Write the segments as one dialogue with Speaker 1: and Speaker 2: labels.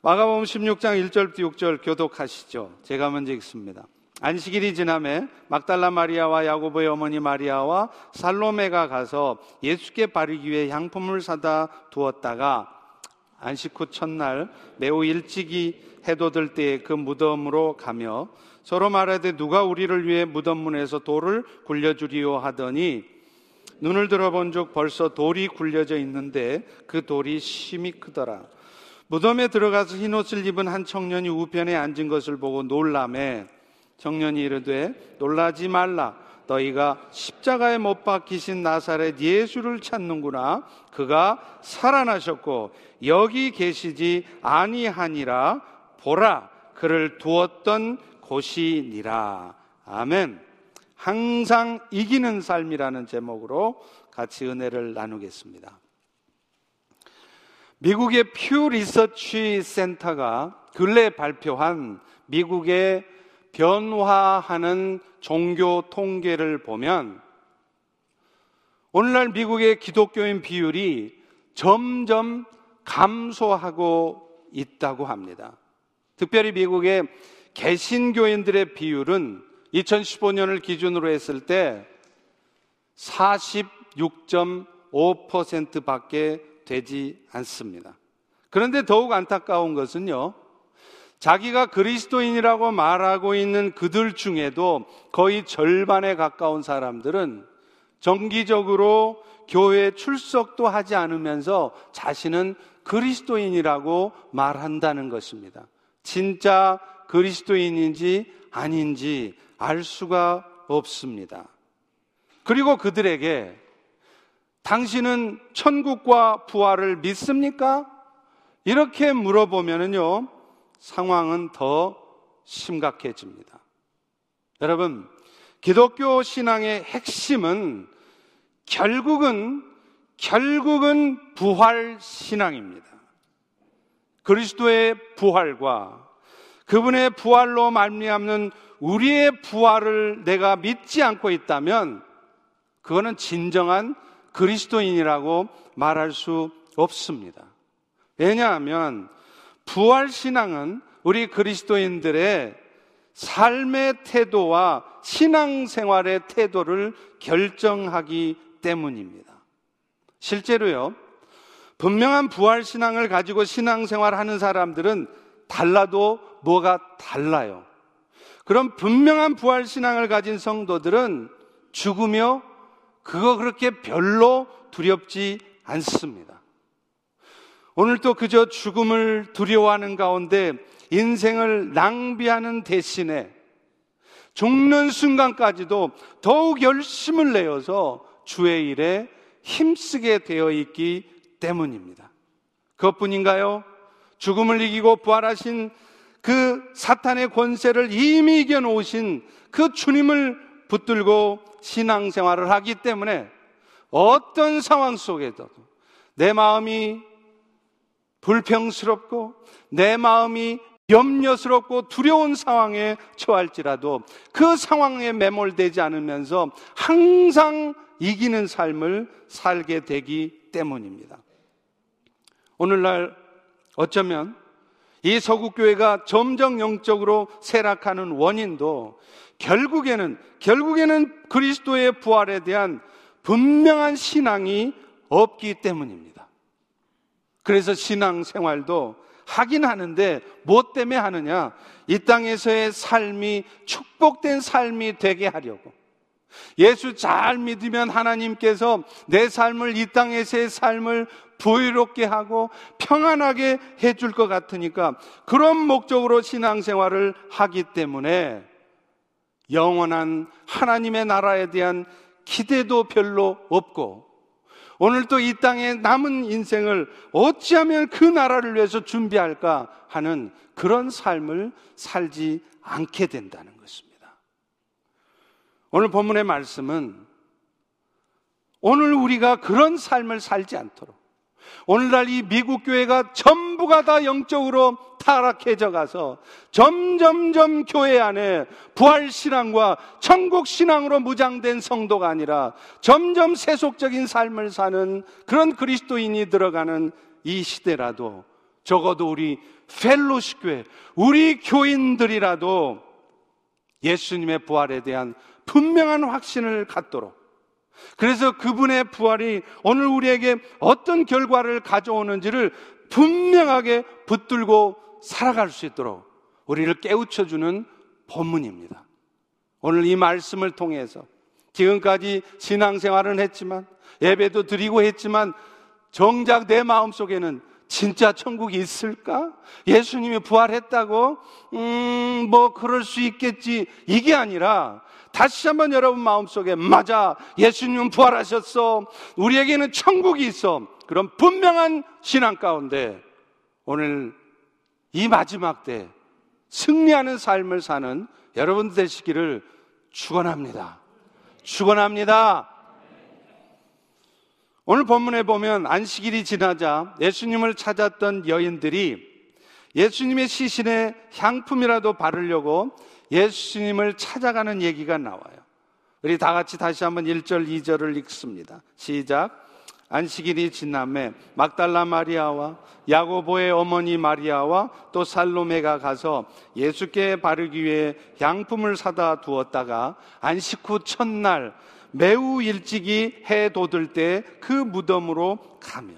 Speaker 1: 마가복음 16장 1절부터 6절 교독하시죠. 제가 먼저 읽습니다. 안식일이 지남에 막달라 마리아와 야고보의 어머니 마리아와 살로메가 가서 예수께 바르기 위해 향품을 사다 두었다가 안식 후 첫날 매우 일찍이 해돋을 때에 그 무덤으로 가며 서로 말하되 누가 우리를 위해 무덤 문에서 돌을 굴려주리요 하더니 눈을 들어본 적 벌써 돌이 굴려져 있는데 그 돌이 심히 크더라. 무덤에 들어가서 흰옷을 입은 한 청년이 우편에 앉은 것을 보고 놀람에 청년이 이르되 놀라지 말라. 너희가 십자가에 못 박히신 나사렛 예수를 찾는구나. 그가 살아나셨고 여기 계시지 아니하니라. 보라. 그를 두었던 곳이니라. 아멘. 항상 이기는 삶이라는 제목으로 같이 은혜를 나누겠습니다. 미국의 퓨 리서치 센터가 근래 발표한 미국의 변화하는 종교 통계를 보면 오늘날 미국의 기독교인 비율이 점점 감소하고 있다고 합니다. 특별히 미국의 개신교인들의 비율은 2015년을 기준으로 했을 때 46.5% 밖에 되지 않습니다. 그런데 더욱 안타까운 것은요, 자기가 그리스도인이라고 말하고 있는 그들 중에도 거의 절반에 가까운 사람들은 정기적으로 교회 출석도 하지 않으면서 자신은 그리스도인이라고 말한다는 것입니다. 진짜 그리스도인인지 아닌지 알 수가 없습니다. 그리고 그들에게 당신은 천국과 부활을 믿습니까? 이렇게 물어보면요, 상황은 더 심각해집니다. 여러분, 기독교 신앙의 핵심은 결국은, 결국은 부활 신앙입니다. 그리스도의 부활과 그분의 부활로 말미암는 우리의 부활을 내가 믿지 않고 있다면 그거는 진정한 그리스도인이라고 말할 수 없습니다. 왜냐하면 부활 신앙은 우리 그리스도인들의 삶의 태도와 신앙생활의 태도를 결정하기 때문입니다. 실제로요, 분명한 부활 신앙을 가지고 신앙생활 하는 사람들은 달라도 뭐가 달라요. 그럼 분명한 부활 신앙을 가진 성도들은 죽으며 그거 그렇게 별로 두렵지 않습니다. 오늘도 그저 죽음을 두려워하는 가운데 인생을 낭비하는 대신에 죽는 순간까지도 더욱 열심을 내어서 주의 일에 힘쓰게 되어 있기 때문입니다. 그것뿐인가요? 죽음을 이기고 부활하신 그 사탄의 권세를 이미 이겨놓으신 그 주님을 붙들고 신앙생활을 하기 때문에 어떤 상황 속에도 내 마음이 불평스럽고 내 마음이 염려스럽고 두려운 상황에 처할지라도 그 상황에 매몰되지 않으면서 항상 이기는 삶을 살게 되기 때문입니다. 오늘날 어쩌면 이 서구교회가 점점 영적으로 쇠락하는 원인도 결국에는, 결국에는 그리스도의 부활에 대한 분명한 신앙이 없기 때문입니다. 그래서 신앙 생활도 하긴 하는데 무엇 때문에 하느냐? 이 땅에서의 삶이 축복된 삶이 되게 하려고. 예수 잘 믿으면 하나님께서 내 삶을 이 땅에서의 삶을 부유롭게 하고 평안하게 해줄 것 같으니까 그런 목적으로 신앙생활을 하기 때문에 영원한 하나님의 나라에 대한 기대도 별로 없고 오늘도 이 땅에 남은 인생을 어찌하면 그 나라를 위해서 준비할까 하는 그런 삶을 살지 않게 된다는 것입니다. 오늘 본문의 말씀은 오늘 우리가 그런 삶을 살지 않도록 오늘날 이 미국 교회가 전부가 다 영적으로 타락해져 가서 점점점 교회 안에 부활 신앙과 천국 신앙으로 무장된 성도가 아니라 점점 세속적인 삶을 사는 그런 그리스도인이 들어가는 이 시대라도 적어도 우리 펠로시 교회, 우리 교인들이라도 예수님의 부활에 대한 분명한 확신을 갖도록 그래서 그분의 부활이 오늘 우리에게 어떤 결과를 가져오는지를 분명하게 붙들고 살아갈 수 있도록 우리를 깨우쳐주는 본문입니다. 오늘 이 말씀을 통해서 지금까지 신앙생활은 했지만 예배도 드리고 했지만 정작 내 마음 속에는 진짜 천국이 있을까? 예수님이 부활했다고? 음, 뭐, 그럴 수 있겠지. 이게 아니라, 다시 한번 여러분 마음속에, 맞아. 예수님은 부활하셨어. 우리에게는 천국이 있어. 그런 분명한 신앙 가운데, 오늘 이 마지막 때, 승리하는 삶을 사는 여러분 되시기를 축원합니다. 축원합니다. 오늘 본문에 보면 안식일이 지나자 예수님을 찾았던 여인들이 예수님의 시신에 향품이라도 바르려고 예수님을 찾아가는 얘기가 나와요. 우리 다 같이 다시 한번 1절, 2절을 읽습니다. 시작. 안식일이 지남에 막달라 마리아와 야고보의 어머니 마리아와 또 살로메가 가서 예수께 바르기 위해 양품을 사다 두었다가 안식 후 첫날 매우 일찍이 해 돋을 때 그 무덤으로 가며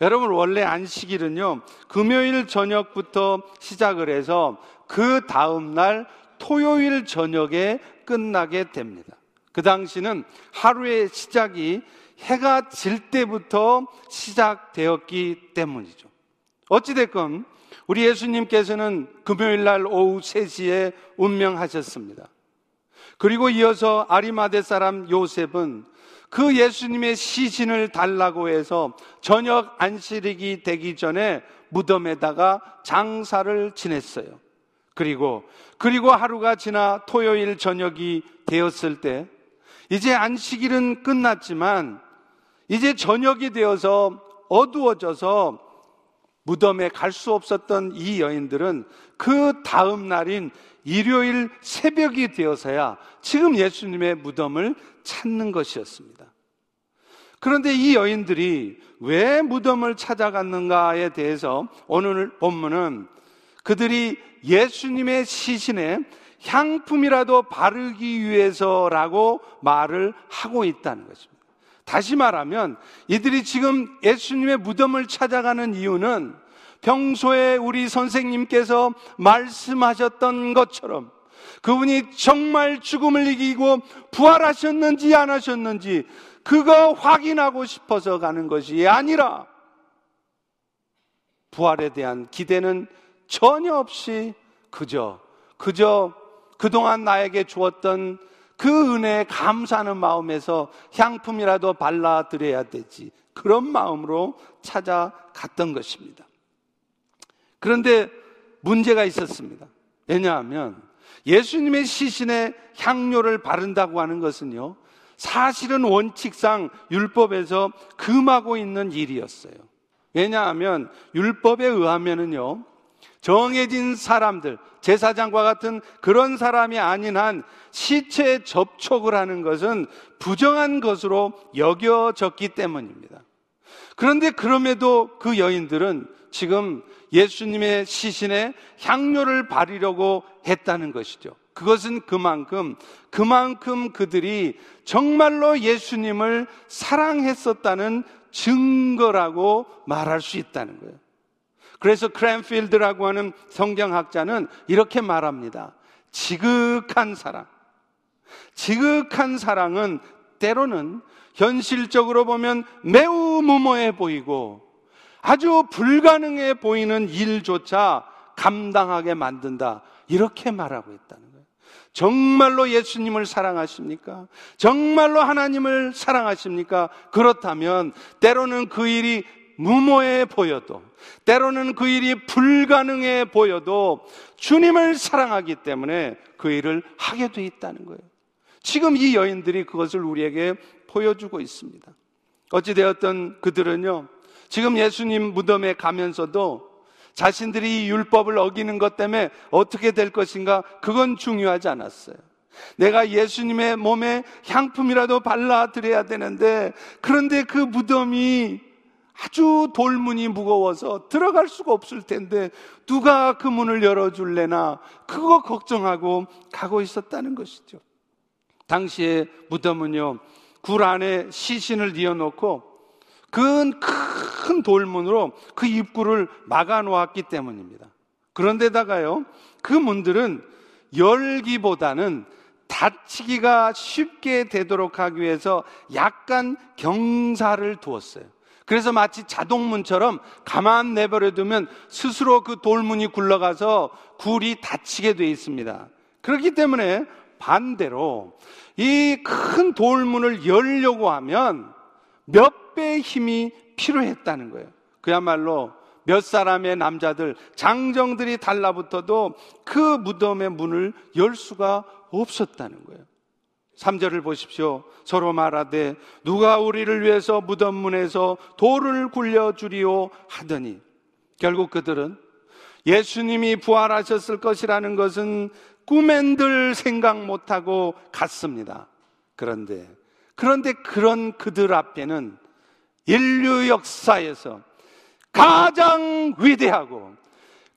Speaker 1: 여러분 원래 안식일은요 금요일 저녁부터 시작을 해서 그 다음 날 토요일 저녁에 끝나게 됩니다. 그 당시는 하루의 시작이 해가 질 때부터 시작되었기 때문이죠. 어찌됐건 우리 예수님께서는 금요일 날 오후 3시에 운명하셨습니다. 그리고 이어서 아리마대 사람 요셉은 그 예수님의 시신을 달라고 해서 저녁 안식이 되기 전에 무덤에다가 장사를 지냈어요. 그리고 그리고 하루가 지나 토요일 저녁이 되었을 때 이제 안식일은 끝났지만 이제 저녁이 되어서 어두워져서 무덤에 갈 수 없었던 이 여인들은 그 다음 날인 일요일 새벽이 되어서야 지금 예수님의 무덤을 찾는 것이었습니다. 그런데 이 여인들이 왜 무덤을 찾아갔는가에 대해서 오늘 본문은 그들이 예수님의 시신에 향품이라도 바르기 위해서라고 말을 하고 있다는 것입니다. 다시 말하면 이들이 지금 예수님의 무덤을 찾아가는 이유는 평소에 우리 선생님께서 말씀하셨던 것처럼 그분이 정말 죽음을 이기고 부활하셨는지 안 하셨는지 그거 확인하고 싶어서 가는 것이 아니라 부활에 대한 기대는 전혀 없이 그저 그저 그동안 나에게 주었던 그 은혜에 감사하는 마음에서 향품이라도 발라드려야 되지. 그런 마음으로 찾아갔던 것입니다. 그런데 문제가 있었습니다. 왜냐하면 예수님의 시신에 향료를 바른다고 하는 것은요, 사실은 원칙상 율법에서 금하고 있는 일이었어요. 왜냐하면 율법에 의하면은요, 정해진 사람들, 제사장과 같은 그런 사람이 아닌 한 시체에 접촉을 하는 것은 부정한 것으로 여겨졌기 때문입니다. 그런데 그럼에도 그 여인들은 지금 예수님의 시신에 향료를 바르려고 했다는 것이죠. 그것은 그만큼, 그만큼 그들이 정말로 예수님을 사랑했었다는 증거라고 말할 수 있다는 거예요. 그래서 크랜필드라고 하는 성경학자는 이렇게 말합니다. 지극한 사랑. 지극한 사랑은 때로는 현실적으로 보면 매우 무모해 보이고 아주 불가능해 보이는 일조차 감당하게 만든다. 이렇게 말하고 있다는 거예요. 정말로 예수님을 사랑하십니까? 정말로 하나님을 사랑하십니까? 그렇다면 때로는 그 일이 무모해 보여도 때로는 그 일이 불가능해 보여도 주님을 사랑하기 때문에 그 일을 하게 돼 있다는 거예요. 지금 이 여인들이 그것을 우리에게 보여주고 있습니다. 어찌되었던 그들은요, 지금 예수님 무덤에 가면서도 자신들이 율법을 어기는 것 때문에 어떻게 될 것인가, 그건 중요하지 않았어요. 내가 예수님의 몸에 향품이라도 발라드려야 되는데, 그런데 그 무덤이 아주 돌문이 무거워서 들어갈 수가 없을 텐데 누가 그 문을 열어줄래나 그거 걱정하고 가고 있었다는 것이죠. 당시에 무덤은요, 굴 안에 시신을 뉘어놓고 큰, 큰 돌문으로 그 입구를 막아 놓았기 때문입니다. 그런데다가요, 그 문들은 열기보다는 닫히기가 쉽게 되도록 하기 위해서 약간 경사를 두었어요. 그래서 마치 자동문처럼 가만 내버려 두면 스스로 그 돌문이 굴러가서 굴이 닫히게 되어 있습니다. 그렇기 때문에 반대로 이 큰 돌문을 열려고 하면 몇 배의 힘이 필요했다는 거예요. 그야말로 몇 사람의 남자들, 장정들이 달라붙어도 그 무덤의 문을 열 수가 없었다는 거예요. 3절을 보십시오. 서로 말하되 누가 우리를 위해서 무덤 문에서 돌을 굴려 주리오 하더니 결국 그들은 예수님이 부활하셨을 것이라는 것은 꿈엔들 생각 못하고 갔습니다. 그런데 그런데 그런 그들 앞에는 인류 역사에서 가장 위대하고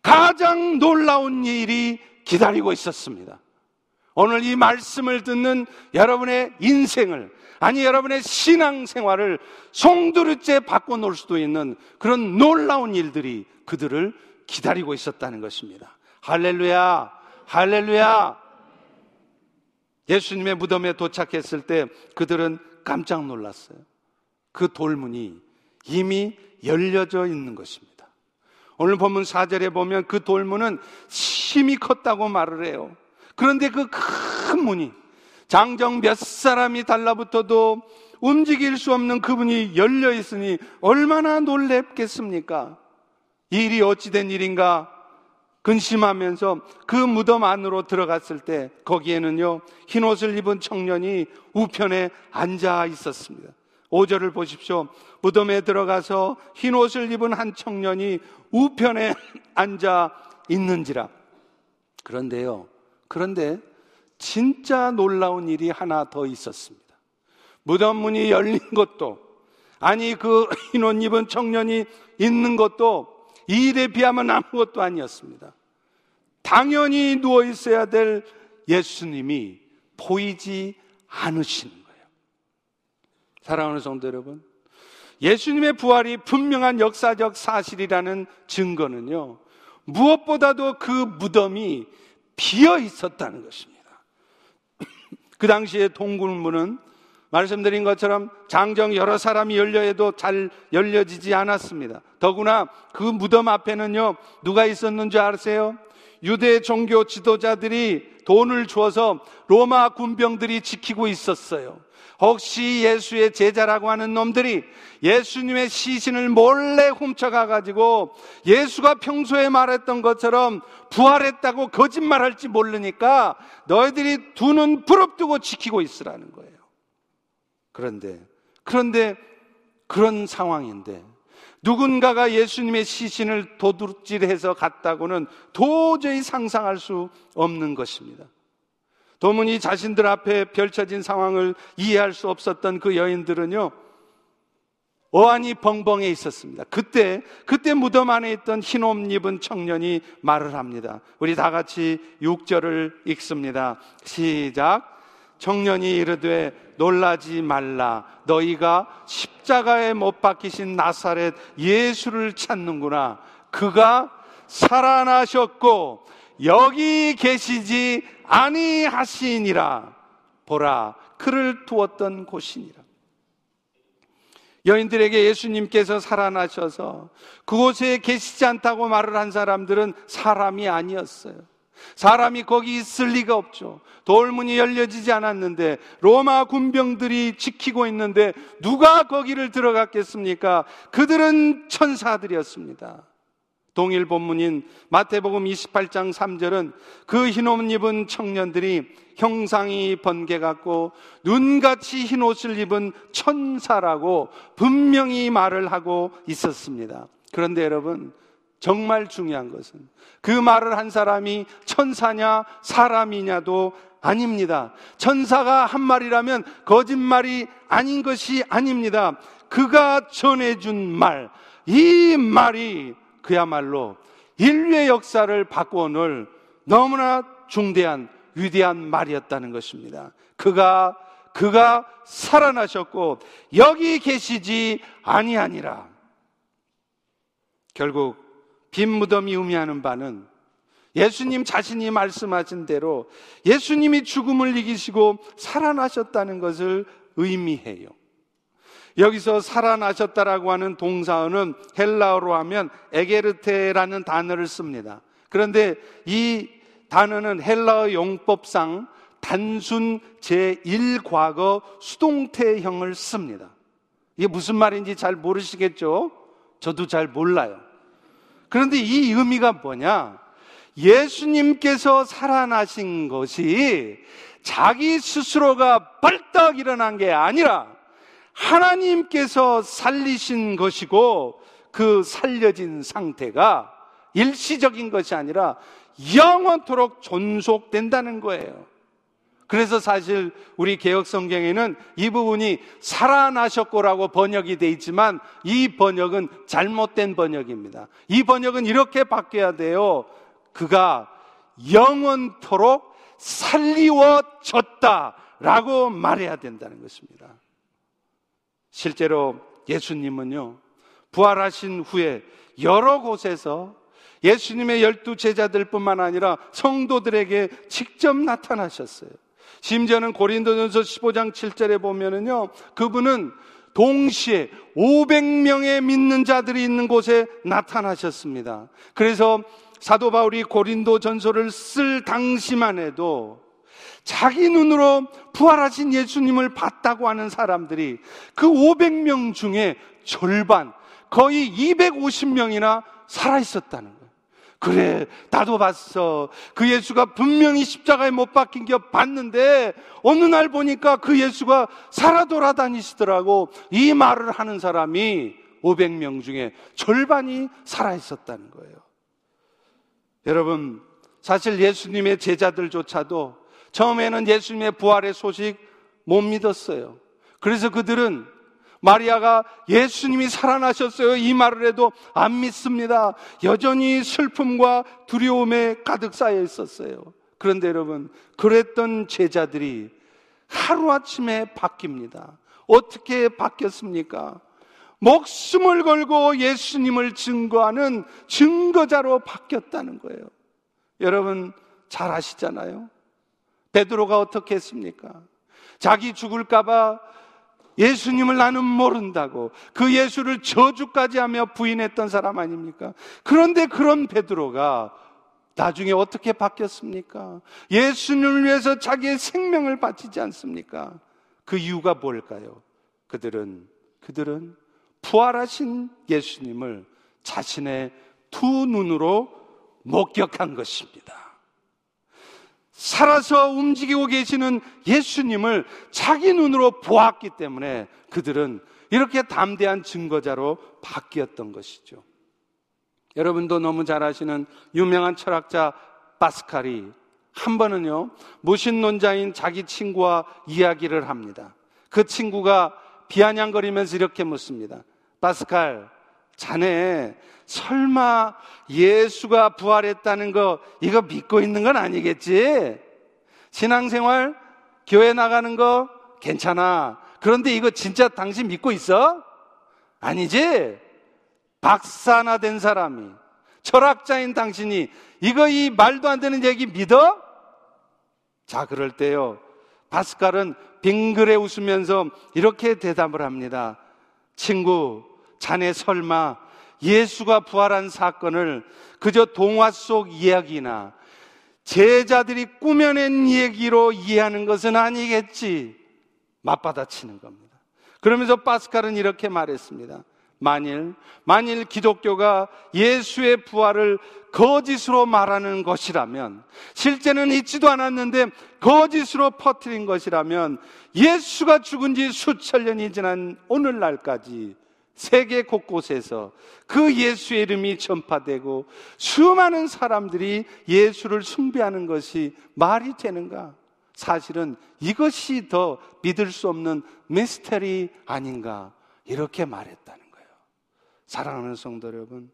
Speaker 1: 가장 놀라운 일이 기다리고 있었습니다. 오늘 이 말씀을 듣는 여러분의 인생을 아니 여러분의 신앙 생활을 송두리째 바꿔놓을 수도 있는 그런 놀라운 일들이 그들을 기다리고 있었다는 것입니다. 할렐루야, 할렐루야. 예수님의 무덤에 도착했을 때 그들은 깜짝 놀랐어요. 그 돌문이 이미 열려져 있는 것입니다. 오늘 본문 4절에 보면 그 돌문은 심히 컸다고 말을 해요. 그런데 그 큰 문이 장정 몇 사람이 달라붙어도 움직일 수 없는 그분이 열려 있으니 얼마나 놀랍겠습니까? 이 일이 어찌된 일인가 근심하면서 그 무덤 안으로 들어갔을 때 거기에는요 흰 옷을 입은 청년이 우편에 앉아 있었습니다. 5절을 보십시오. 무덤에 들어가서 흰 옷을 입은 한 청년이 우편에 앉아 있는지라. 그런데요. 그런데 진짜 놀라운 일이 하나 더 있었습니다. 무덤 문이 열린 것도 아니 그 흰옷 입은 청년이 있는 것도 이 일에 비하면 아무것도 아니었습니다. 당연히 누워 있어야 될 예수님이 보이지 않으시는 거예요. 사랑하는 성도 여러분, 예수님의 부활이 분명한 역사적 사실이라는 증거는요, 무엇보다도 그 무덤이 비어 있었다는 것입니다. 그 당시에 동굴문은 말씀드린 것처럼 장정 여러 사람이 열려 해도 잘 열려지지 않았습니다. 더구나 그 무덤 앞에는요, 누가 있었는 줄 아세요? 유대 종교 지도자들이 돈을 주어서 로마 군병들이 지키고 있었어요. 혹시 예수의 제자라고 하는 놈들이 예수님의 시신을 몰래 훔쳐가 가지고 예수가 평소에 말했던 것처럼 부활했다고 거짓말할지 모르니까 너희들이 두 눈 부릅뜨고 지키고 있으라는 거예요. 그런데 그런데 그런 상황인데 누군가가 예수님의 시신을 도둑질해서 갔다고는 도저히 상상할 수 없는 것입니다. 도문이 자신들 앞에 펼쳐진 상황을 이해할 수 없었던 그 여인들은요, 어안이 벙벙해 있었습니다. 그때, 그때 무덤 안에 있던 흰옷 입은 청년이 말을 합니다. 우리 다 같이 6절을 읽습니다. 시작. 청년이 이르되 놀라지 말라. 너희가 십자가에 못 박히신 나사렛 예수를 찾는구나. 그가 살아나셨고 여기 계시지 아니하시니라. 보라, 그를 두었던 곳이니라. 여인들에게 예수님께서 살아나셔서 그곳에 계시지 않다고 말을 한 사람들은 사람이 아니었어요. 사람이 거기 있을 리가 없죠. 돌문이 열려지지 않았는데 로마 군병들이 지키고 있는데 누가 거기를 들어갔겠습니까? 그들은 천사들이었습니다. 동일 본문인 마태복음 28장 3절은 그 흰옷 입은 청년들이 형상이 번개 같고 눈같이 흰 옷을 입은 천사라고 분명히 말을 하고 있었습니다. 그런데 여러분, 정말 중요한 것은 그 말을 한 사람이 천사냐 사람이냐도 아닙니다. 천사가 한 말이라면 거짓말이 아닌 것이 아닙니다. 그가 전해준 말, 이 말이 그야말로 인류의 역사를 바꿔놓을 너무나 중대한 위대한 말이었다는 것입니다. 그가 그가 살아나셨고 여기 계시지 아니하니라. 결국 빈 무덤이 의미하는 바는 예수님 자신이 말씀하신 대로 예수님이 죽음을 이기시고 살아나셨다는 것을 의미해요. 여기서 살아나셨다라고 하는 동사어는 헬라어로 하면 에게르테라는 단어를 씁니다. 그런데 이 단어는 헬라어 용법상 단순 제1과거 수동태형을 씁니다. 이게 무슨 말인지 잘 모르시겠죠? 저도 잘 몰라요. 그런데 이 의미가 뭐냐? 예수님께서 살아나신 것이 자기 스스로가 벌떡 일어난 게 아니라 하나님께서 살리신 것이고 그 살려진 상태가 일시적인 것이 아니라 영원토록 존속된다는 거예요. 그래서 사실 우리 개혁 성경에는 이 부분이 살아나셨고라고 번역이 돼 있지만 이 번역은 잘못된 번역입니다. 이 번역은 이렇게 바뀌어야 돼요. 그가 영원토록 살리워졌다라고 말해야 된다는 것입니다. 실제로 예수님은요, 부활하신 후에 여러 곳에서 예수님의 열두 제자들 뿐만 아니라 성도들에게 직접 나타나셨어요. 심지어는 고린도전서 15장 7절에 보면은요, 그분은 동시에 500명의 믿는 자들이 있는 곳에 나타나셨습니다. 그래서 사도 바울이 고린도 전서를 쓸 당시만 해도 자기 눈으로 부활하신 예수님을 봤다고 하는 사람들이 그 500명 중에 절반, 거의 250명이나 살아 있었다는 거예요. 그래, 나도 봤어. 그 예수가 분명히 십자가에 못 박힌 게 봤는데, 어느 날 보니까 그 예수가 살아 돌아다니시더라고. 이 말을 하는 사람이 500명 중에 절반이 살아 있었다는 거예요. 여러분, 사실 예수님의 제자들조차도 처음에는 예수님의 부활의 소식 못 믿었어요. 그래서 그들은 마리아가 예수님이 살아나셨어요. 이 말을 해도 안 믿습니다. 여전히 슬픔과 두려움에 가득 쌓여 있었어요. 그런데 여러분, 그랬던 제자들이 하루아침에 바뀝니다. 어떻게 바뀌었습니까? 목숨을 걸고 예수님을 증거하는 증거자로 바뀌었다는 거예요. 여러분 잘 아시잖아요. 베드로가 어떻게 했습니까? 자기 죽을까봐 예수님을 나는 모른다고 그 예수를 저주까지 하며 부인했던 사람 아닙니까? 그런데 그런 베드로가 나중에 어떻게 바뀌었습니까? 예수님을 위해서 자기의 생명을 바치지 않습니까? 그 이유가 뭘까요? 그들은 그들은 부활하신 예수님을 자신의 두 눈으로 목격한 것입니다. 살아서 움직이고 계시는 예수님을 자기 눈으로 보았기 때문에 그들은 이렇게 담대한 증거자로 바뀌었던 것이죠. 여러분도 너무 잘 아시는 유명한 철학자 파스칼이 한 번은요, 무신론자인 자기 친구와 이야기를 합니다. 그 친구가 비아냥거리면서 이렇게 묻습니다. 파스칼, 자네 설마 예수가 부활했다는 거 이거 믿고 있는 건 아니겠지? 신앙생활 교회 나가는 거 괜찮아. 그런데 이거 진짜 당신 믿고 있어? 아니지? 박사나 된 사람이 철학자인 당신이 이거 이 말도 안 되는 얘기 믿어? 자, 그럴 때요. 바스칼은 빙그레 웃으면서 이렇게 대답을 합니다. 친구, 자네 설마 예수가 부활한 사건을 그저 동화 속 이야기나 제자들이 꾸며낸 얘기로 이해하는 것은 아니겠지. 맞받아치는 겁니다. 그러면서 파스칼은 이렇게 말했습니다. 만일, 만일 기독교가 예수의 부활을 거짓으로 말하는 것이라면, 실제는 있지도 않았는데 거짓으로 퍼뜨린 것이라면, 예수가 죽은 지 수천 년이 지난 오늘날까지 세계 곳곳에서 그 예수의 이름이 전파되고 수많은 사람들이 예수를 숭배하는 것이 말이 되는가? 사실은 이것이 더 믿을 수 없는 미스터리 아닌가? 이렇게 말했다는 거예요. 사랑하는 성도 여러분,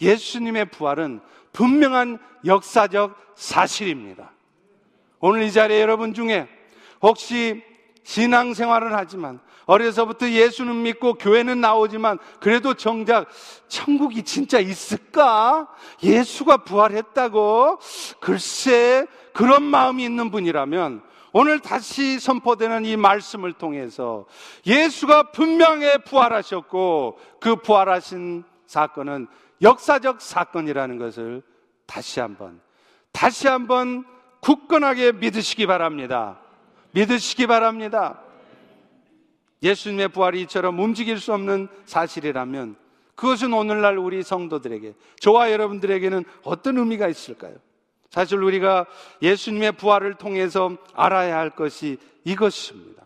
Speaker 1: 예수님의 부활은 분명한 역사적 사실입니다. 오늘 이 자리에 여러분 중에 혹시 신앙생활을 하지만 어려서부터 예수는 믿고 교회는 나오지만 그래도 정작 천국이 진짜 있을까? 예수가 부활했다고? 글쎄 그런 마음이 있는 분이라면 오늘 다시 선포되는 이 말씀을 통해서 예수가 분명히 부활하셨고 그 부활하신 사건은 역사적 사건이라는 것을 다시 한번 다시 한번 굳건하게 믿으시기 바랍니다. 믿으시기 바랍니다. 예수님의 부활이 이처럼 움직일 수 없는 사실이라면 그것은 오늘날 우리 성도들에게, 저와 여러분들에게는 어떤 의미가 있을까요? 사실 우리가 예수님의 부활을 통해서 알아야 할 것이 이것입니다.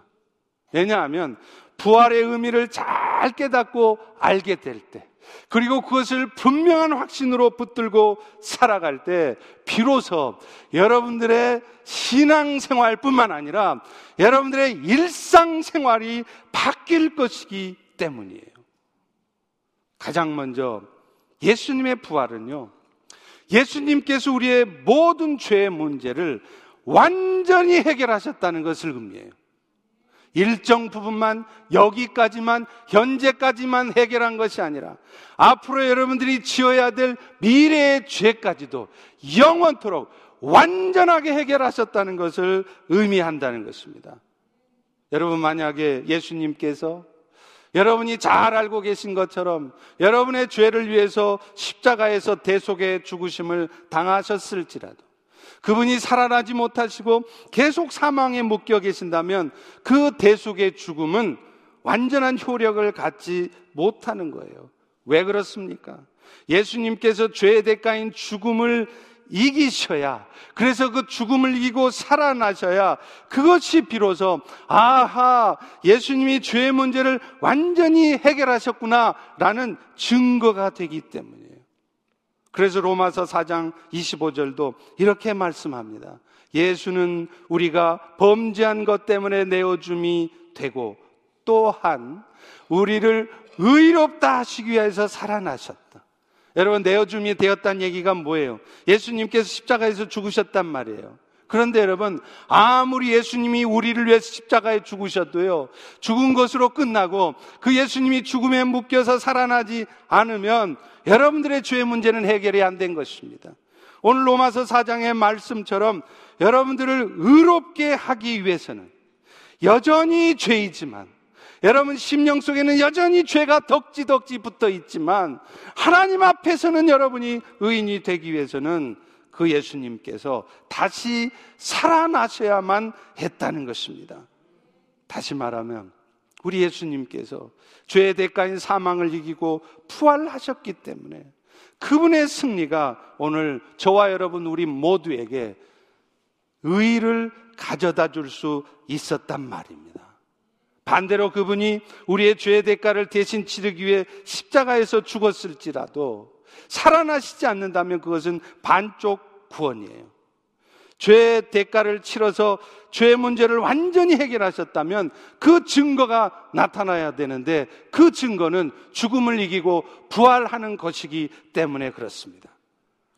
Speaker 1: 왜냐하면 부활의 의미를 잘 깨닫고 알게 될 때, 그리고 그것을 분명한 확신으로 붙들고 살아갈 때 비로소 여러분들의 신앙생활뿐만 아니라 여러분들의 일상생활이 바뀔 것이기 때문이에요. 가장 먼저 예수님의 부활은요. 예수님께서 우리의 모든 죄의 문제를 완전히 해결하셨다는 것을 의미해요. 일정 부분만 여기까지만 현재까지만 해결한 것이 아니라 앞으로 여러분들이 지어야 될 미래의 죄까지도 영원토록 완전하게 해결하셨다는 것을 의미한다는 것입니다. 여러분 만약에 예수님께서 여러분이 잘 알고 계신 것처럼 여러분의 죄를 위해서 십자가에서 대속의 죽으심을 당하셨을지라도 그분이 살아나지 못하시고 계속 사망에 묶여 계신다면 그 대속의 죽음은 완전한 효력을 갖지 못하는 거예요. 왜 그렇습니까? 예수님께서 죄의 대가인 죽음을 이기셔야 그래서 그 죽음을 이기고 살아나셔야 그것이 비로소 아하 예수님이 죄의 문제를 완전히 해결하셨구나 라는 증거가 되기 때문이에요. 그래서 로마서 4장 25절도 이렇게 말씀합니다. 예수는 우리가 범죄한 것 때문에 내어줌이 되고 또한 우리를 의롭다 하시기 위해서 살아나셨다. 여러분, 내어줌이 되었다는 얘기가 뭐예요? 예수님께서 십자가에서 죽으셨단 말이에요. 그런데 여러분, 아무리 예수님이 우리를 위해서 십자가에 죽으셨도요, 죽은 것으로 끝나고 그 예수님이 죽음에 묶여서 살아나지 않으면 여러분들의 죄의 문제는 해결이 안 된 것입니다. 오늘 로마서 4장의 말씀처럼 여러분들을 의롭게 하기 위해서는 여전히 죄이지만 여러분 심령 속에는 여전히 죄가 덕지덕지 붙어 있지만 하나님 앞에서는 여러분이 의인이 되기 위해서는 그 예수님께서 다시 살아나셔야만 했다는 것입니다. 다시 말하면 우리 예수님께서 죄의 대가인 사망을 이기고 부활하셨기 때문에 그분의 승리가 오늘 저와 여러분 우리 모두에게 의를 가져다 줄 수 있었단 말입니다. 반대로 그분이 우리의 죄의 대가를 대신 치르기 위해 십자가에서 죽었을지라도 살아나시지 않는다면 그것은 반쪽 구원이에요. 죄의 대가를 치러서 죄의 문제를 완전히 해결하셨다면 그 증거가 나타나야 되는데 그 증거는 죽음을 이기고 부활하는 것이기 때문에 그렇습니다.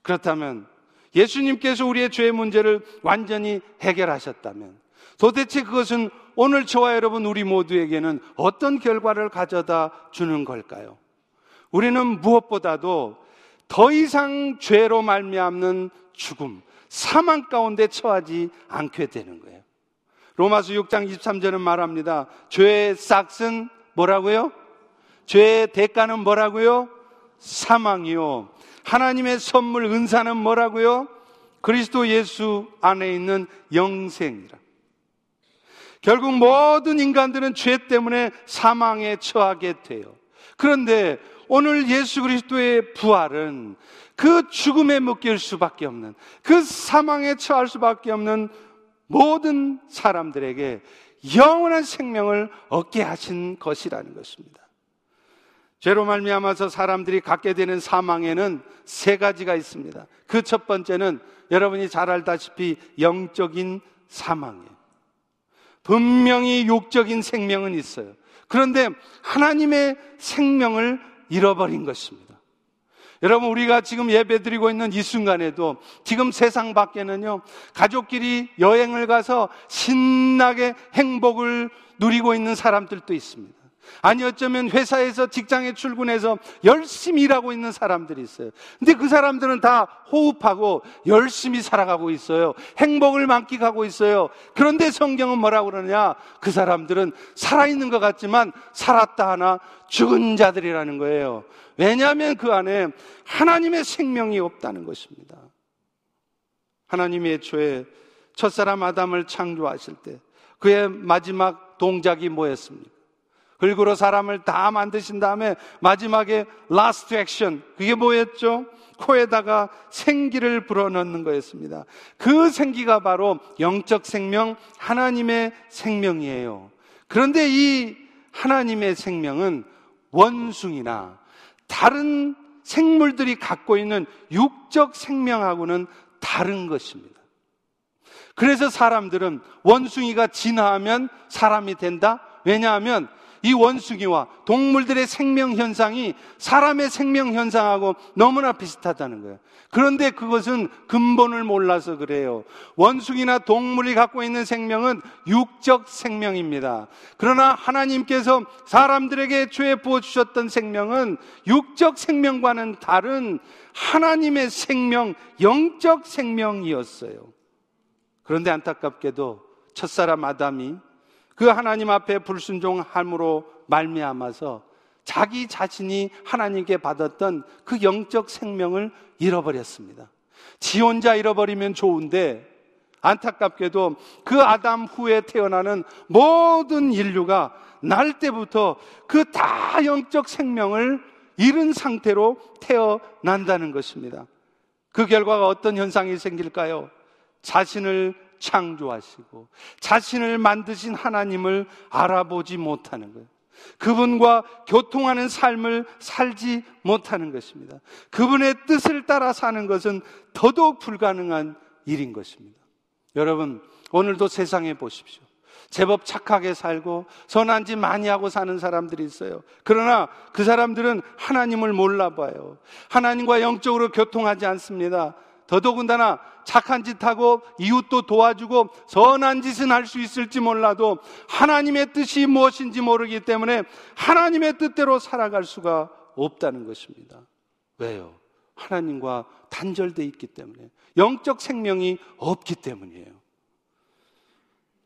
Speaker 1: 그렇다면 예수님께서 우리의 죄의 문제를 완전히 해결하셨다면 도대체 그것은 오늘 저와 여러분 우리 모두에게는 어떤 결과를 가져다 주는 걸까요? 우리는 무엇보다도 더 이상 죄로 말미암는 죽음, 사망 가운데 처하지 않게 되는 거예요. 로마서 6장 23절은 말합니다. 죄의 싹은 뭐라고요? 죄의 대가는 뭐라고요? 사망이요. 하나님의 선물 은사는 뭐라고요? 그리스도 예수 안에 있는 영생이라. 결국 모든 인간들은 죄 때문에 사망에 처하게 돼요. 그런데 오늘 예수 그리스도의 부활은 그 죽음에 묶일 수밖에 없는 그 사망에 처할 수밖에 없는 모든 사람들에게 영원한 생명을 얻게 하신 것이라는 것입니다. 죄로 말미암아서 사람들이 갖게 되는 사망에는 세 가지가 있습니다. 그 첫 번째는 여러분이 잘 알다시피 영적인 사망이에요. 분명히 육적인 생명은 있어요. 그런데 하나님의 생명을 잃어버린 것입니다. 여러분, 우리가 지금 예배 드리고 있는 이 순간에도 지금 세상 밖에는요, 가족끼리 여행을 가서 신나게 행복을 누리고 있는 사람들도 있습니다. 아니 어쩌면 회사에서 직장에 출근해서 열심히 일하고 있는 사람들이 있어요. 근데 그 사람들은 다 호흡하고 열심히 살아가고 있어요. 행복을 만끽하고 있어요. 그런데 성경은 뭐라고 그러냐? 그 사람들은 살아있는 것 같지만 살았다 하나 죽은 자들이라는 거예요. 왜냐하면 그 안에 하나님의 생명이 없다는 것입니다. 하나님의 애초에 첫사람 아담을 창조하실 때 그의 마지막 동작이 뭐였습니까? 흙으로 사람을 다 만드신 다음에 마지막에 last action 그게 뭐였죠? 코에다가 생기를 불어넣는 거였습니다. 그 생기가 바로 영적 생명, 하나님의 생명이에요. 그런데 이 하나님의 생명은 원숭이나 다른 생물들이 갖고 있는 육적 생명하고는 다른 것입니다. 그래서 사람들은 원숭이가 진화하면 사람이 된다? 왜냐하면 이 원숭이와 동물들의 생명 현상이 사람의 생명 현상하고 너무나 비슷하다는 거예요. 그런데 그것은 근본을 몰라서 그래요. 원숭이나 동물이 갖고 있는 생명은 육적 생명입니다. 그러나 하나님께서 사람들에게 죄에 부어주셨던 생명은 육적 생명과는 다른 하나님의 생명, 영적 생명이었어요. 그런데 안타깝게도 첫사람 아담이 그 하나님 앞에 불순종함으로 말미암아서 자기 자신이 하나님께 받았던 그 영적 생명을 잃어버렸습니다. 지 혼자 잃어버리면 좋은데 안타깝게도 그 아담 후에 태어나는 모든 인류가 날 때부터 그 다 영적 생명을 잃은 상태로 태어난다는 것입니다. 그 결과가 어떤 현상이 생길까요? 자신을 창조하시고 자신을 만드신 하나님을 알아보지 못하는 거예요. 그분과 교통하는 삶을 살지 못하는 것입니다. 그분의 뜻을 따라 사는 것은 더더욱 불가능한 일인 것입니다. 여러분, 오늘도 세상에 보십시오. 제법 착하게 살고 선한 짓 많이 하고 사는 사람들이 있어요. 그러나 그 사람들은 하나님을 몰라봐요. 하나님과 영적으로 교통하지 않습니다. 더더군다나 착한 짓 하고 이웃도 도와주고 선한 짓은 할 수 있을지 몰라도 하나님의 뜻이 무엇인지 모르기 때문에 하나님의 뜻대로 살아갈 수가 없다는 것입니다. 왜요? 하나님과 단절돼 있기 때문에 영적 생명이 없기 때문이에요.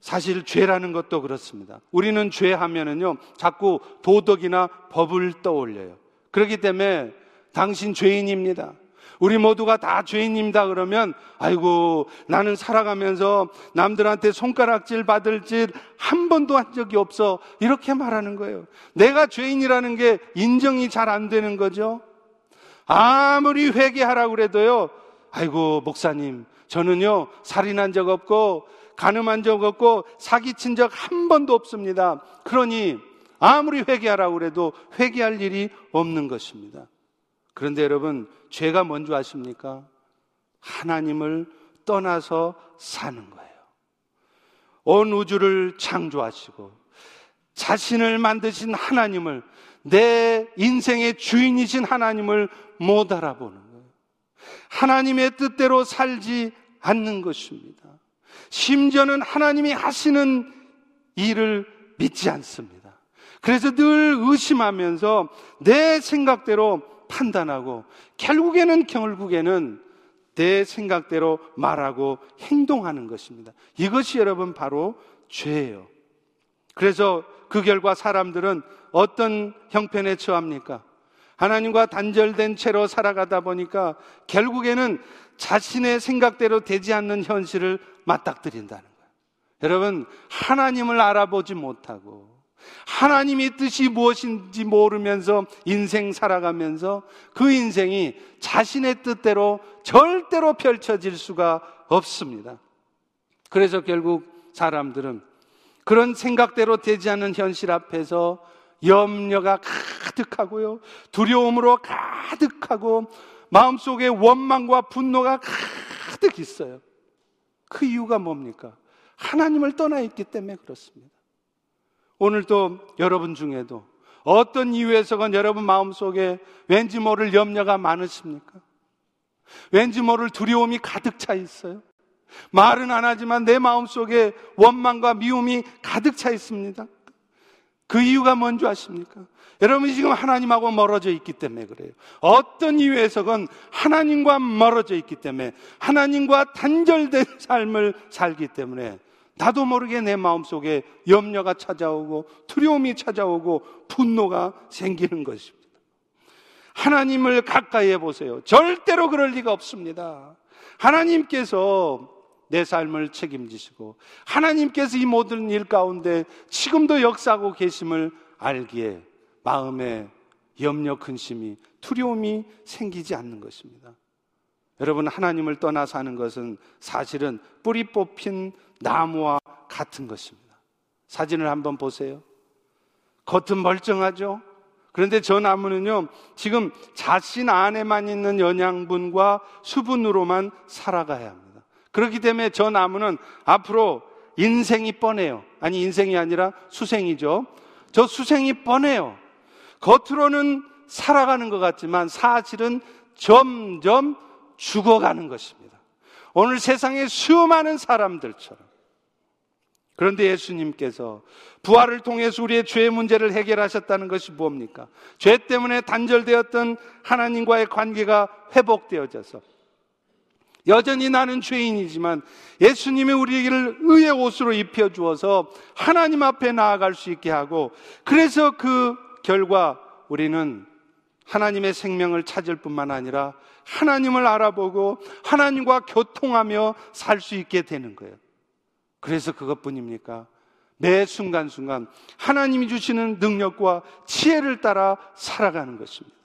Speaker 1: 사실 죄라는 것도 그렇습니다. 우리는 죄 하면은요, 자꾸 도덕이나 법을 떠올려요. 그렇기 때문에 당신 죄인입니다. 우리 모두가 다 죄인입니다. 그러면, 아이고, 나는 살아가면서 남들한테 손가락질 받을 짓 한 번도 한 적이 없어. 이렇게 말하는 거예요. 내가 죄인이라는 게 인정이 잘 안 되는 거죠. 아무리 회개하라고 그래도요, 아이고, 목사님, 저는요, 살인한 적 없고, 가늠한 적 없고, 사기친 적 한 번도 없습니다. 그러니, 아무리 회개하라고 그래도 회개할 일이 없는 것입니다. 그런데 여러분, 죄가 뭔지 아십니까? 하나님을 떠나서 사는 거예요. 온 우주를 창조하시고 자신을 만드신 하나님을 내 인생의 주인이신 하나님을 못 알아보는 거예요. 하나님의 뜻대로 살지 않는 것입니다. 심지어는 하나님이 하시는 일을 믿지 않습니다. 그래서 늘 의심하면서 내 생각대로 판단하고 결국에는 결국에는 내 생각대로 말하고 행동하는 것입니다. 이것이 여러분 바로 죄예요. 그래서 그 결과 사람들은 어떤 형편에 처합니까? 하나님과 단절된 채로 살아가다 보니까 결국에는 자신의 생각대로 되지 않는 현실을 맞닥뜨린다는 거예요. 여러분, 하나님을 알아보지 못하고 하나님의 뜻이 무엇인지 모르면서 인생 살아가면서 그 인생이 자신의 뜻대로 절대로 펼쳐질 수가 없습니다. 그래서 결국 사람들은 그런 생각대로 되지 않는 현실 앞에서 염려가 가득하고요. 두려움으로 가득하고 마음속에 원망과 분노가 가득 있어요. 그 이유가 뭡니까? 하나님을 떠나 있기 때문에 그렇습니다. 오늘 또 여러분 중에도 어떤 이유에서건 여러분 마음속에 왠지 모를 염려가 많으십니까? 왠지 모를 두려움이 가득 차 있어요. 말은 안 하지만 내 마음속에 원망과 미움이 가득 차 있습니다. 그 이유가 뭔지 아십니까? 여러분이 지금 하나님하고 멀어져 있기 때문에 그래요. 어떤 이유에서건 하나님과 멀어져 있기 때문에 하나님과 단절된 삶을 살기 때문에 나도 모르게 내 마음속에 염려가 찾아오고 두려움이 찾아오고 분노가 생기는 것입니다. 하나님을 가까이 해 보세요. 절대로 그럴 리가 없습니다. 하나님께서 내 삶을 책임지시고 하나님께서 이 모든 일 가운데 지금도 역사하고 계심을 알기에 마음에 염려, 근심이, 두려움이 생기지 않는 것입니다. 여러분, 하나님을 떠나 사는 것은 사실은 뿌리 뽑힌 나무와 같은 것입니다. 사진을 한번 보세요. 겉은 멀쩡하죠? 그런데 저 나무는요, 지금 자신 안에만 있는 영양분과 수분으로만 살아가야 합니다. 그렇기 때문에 저 나무는 앞으로 인생이 뻔해요. 아니, 인생이 아니라 수생이죠. 저 수생이 뻔해요. 겉으로는 살아가는 것 같지만 사실은 점점 죽어가는 것입니다. 오늘 세상에 수많은 사람들처럼. 그런데 예수님께서 부활을 통해서 우리의 죄 문제를 해결하셨다는 것이 뭡니까? 죄 때문에 단절되었던 하나님과의 관계가 회복되어져서 여전히 나는 죄인이지만 예수님이 우리를 의의 옷으로 입혀주어서 하나님 앞에 나아갈 수 있게 하고 그래서 그 결과 우리는 하나님의 생명을 찾을 뿐만 아니라 하나님을 알아보고 하나님과 교통하며 살 수 있게 되는 거예요. 그래서 그것뿐입니까? 매 순간순간 하나님이 주시는 능력과 지혜를 따라 살아가는 것입니다.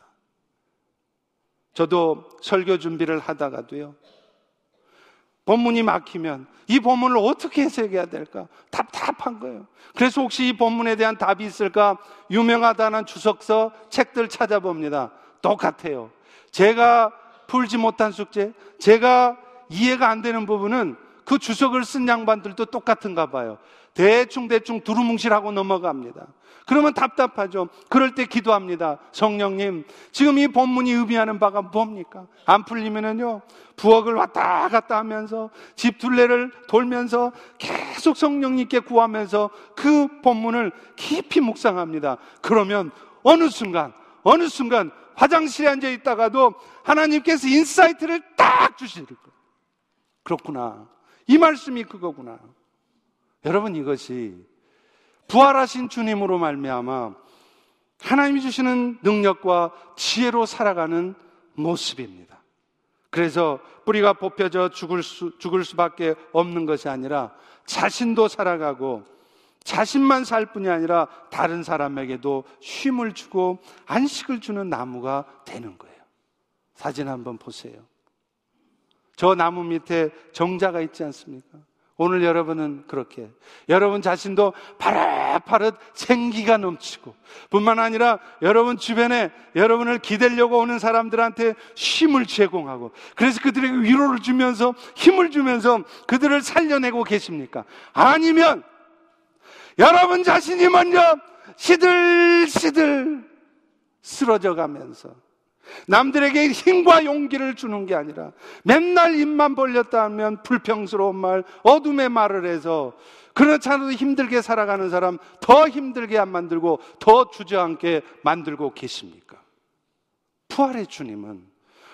Speaker 1: 저도 설교 준비를 하다가도요. 본문이 막히면 이 본문을 어떻게 해석해야 될까? 답답한 거예요. 그래서 혹시 이 본문에 대한 답이 있을까? 유명하다는 주석서 책들 찾아봅니다. 똑같아요. 제가 풀지 못한 숙제, 제가 이해가 안 되는 부분은 그 주석을 쓴 양반들도 똑같은가 봐요. 대충 대충 두루뭉실하고 넘어갑니다. 그러면 답답하죠. 그럴 때 기도합니다. 성령님, 지금 이 본문이 의미하는 바가 뭡니까? 안 풀리면은요, 부엌을 왔다 갔다 하면서 집 둘레를 돌면서 계속 성령님께 구하면서 그 본문을 깊이 묵상합니다. 그러면 어느 순간, 어느 순간 화장실에 앉아 있다가도 하나님께서 insight를 딱 주실 거예요. 그렇구나. 이 말씀이 그거구나. 여러분 이것이 부활하신 주님으로 말미암아 하나님이 주시는 능력과 지혜로 살아가는 모습입니다. 그래서 뿌리가 뽑혀져 죽을 수, 죽을 수밖에 없는 것이 아니라 자신도 살아가고 자신만 살 뿐이 아니라 다른 사람에게도 쉼을 주고 안식을 주는 나무가 되는 거예요. 사진 한번 보세요. 저 나무 밑에 정자가 있지 않습니까? 오늘 여러분은 그렇게 여러분 자신도 파릇파릇 생기가 넘치고 뿐만 아니라 여러분 주변에 여러분을 기대려고 오는 사람들한테 힘을 제공하고 그래서 그들에게 위로를 주면서 힘을 주면서 그들을 살려내고 계십니까? 아니면 여러분 자신이 먼저 시들시들 쓰러져 가면서 남들에게 힘과 용기를 주는 게 아니라 맨날 입만 벌렸다 하면 불평스러운 말, 어둠의 말을 해서 그렇지 않아도 힘들게 살아가는 사람 더 힘들게 안 만들고 더 주저앉게 만들고 계십니까? 부활의 주님은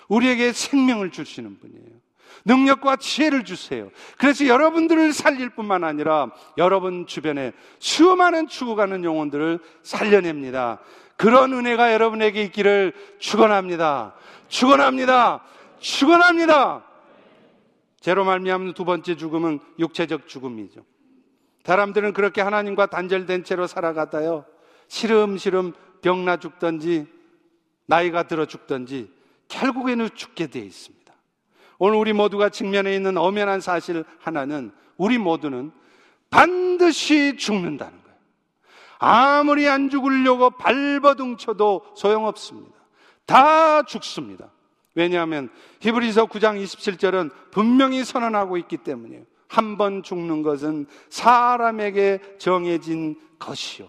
Speaker 1: 우리에게 생명을 주시는 분이에요. 능력과 지혜를 주세요. 그래서 여러분들을 살릴 뿐만 아니라 여러분 주변에 수많은 죽어가는 영혼들을 살려냅니다. 그런 은혜가 여러분에게 있기를 축원합니다. 축원합니다. 축원합니다. 제로 말미암는 두 번째 죽음은 육체적 죽음이죠. 사람들은 그렇게 하나님과 단절된 채로 살아가다요. 시름시름 병나 죽든지 나이가 들어 죽든지 결국에는 죽게 되어 있습니다. 오늘 우리 모두가 직면해 있는 엄연한 사실 하나는 우리 모두는 반드시 죽는다는 아무리 안 죽으려고 발버둥 쳐도 소용없습니다. 다 죽습니다. 왜냐하면 히브리서 9장 27절은 분명히 선언하고 있기 때문이에요. 한 번 죽는 것은 사람에게 정해진 것이요.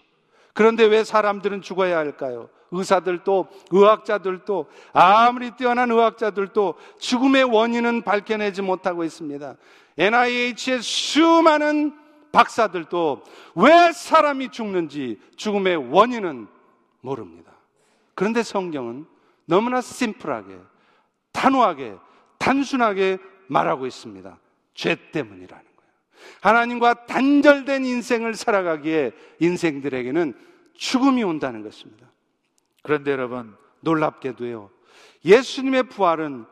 Speaker 1: 그런데 왜 사람들은 죽어야 할까요? 의사들도 의학자들도 아무리 뛰어난 의학자들도 죽음의 원인은 밝혀내지 못하고 있습니다. NIH의 수많은 박사들도 왜 사람이 죽는지 죽음의 원인은 모릅니다. 그런데 성경은 너무나 심플하게, 단호하게, 단순하게 말하고 있습니다. 죄 때문이라는 거예요. 하나님과 단절된 인생을 살아가기에 인생들에게는 죽음이 온다는 것입니다. 그런데 여러분, 놀랍게도요. 예수님의 부활은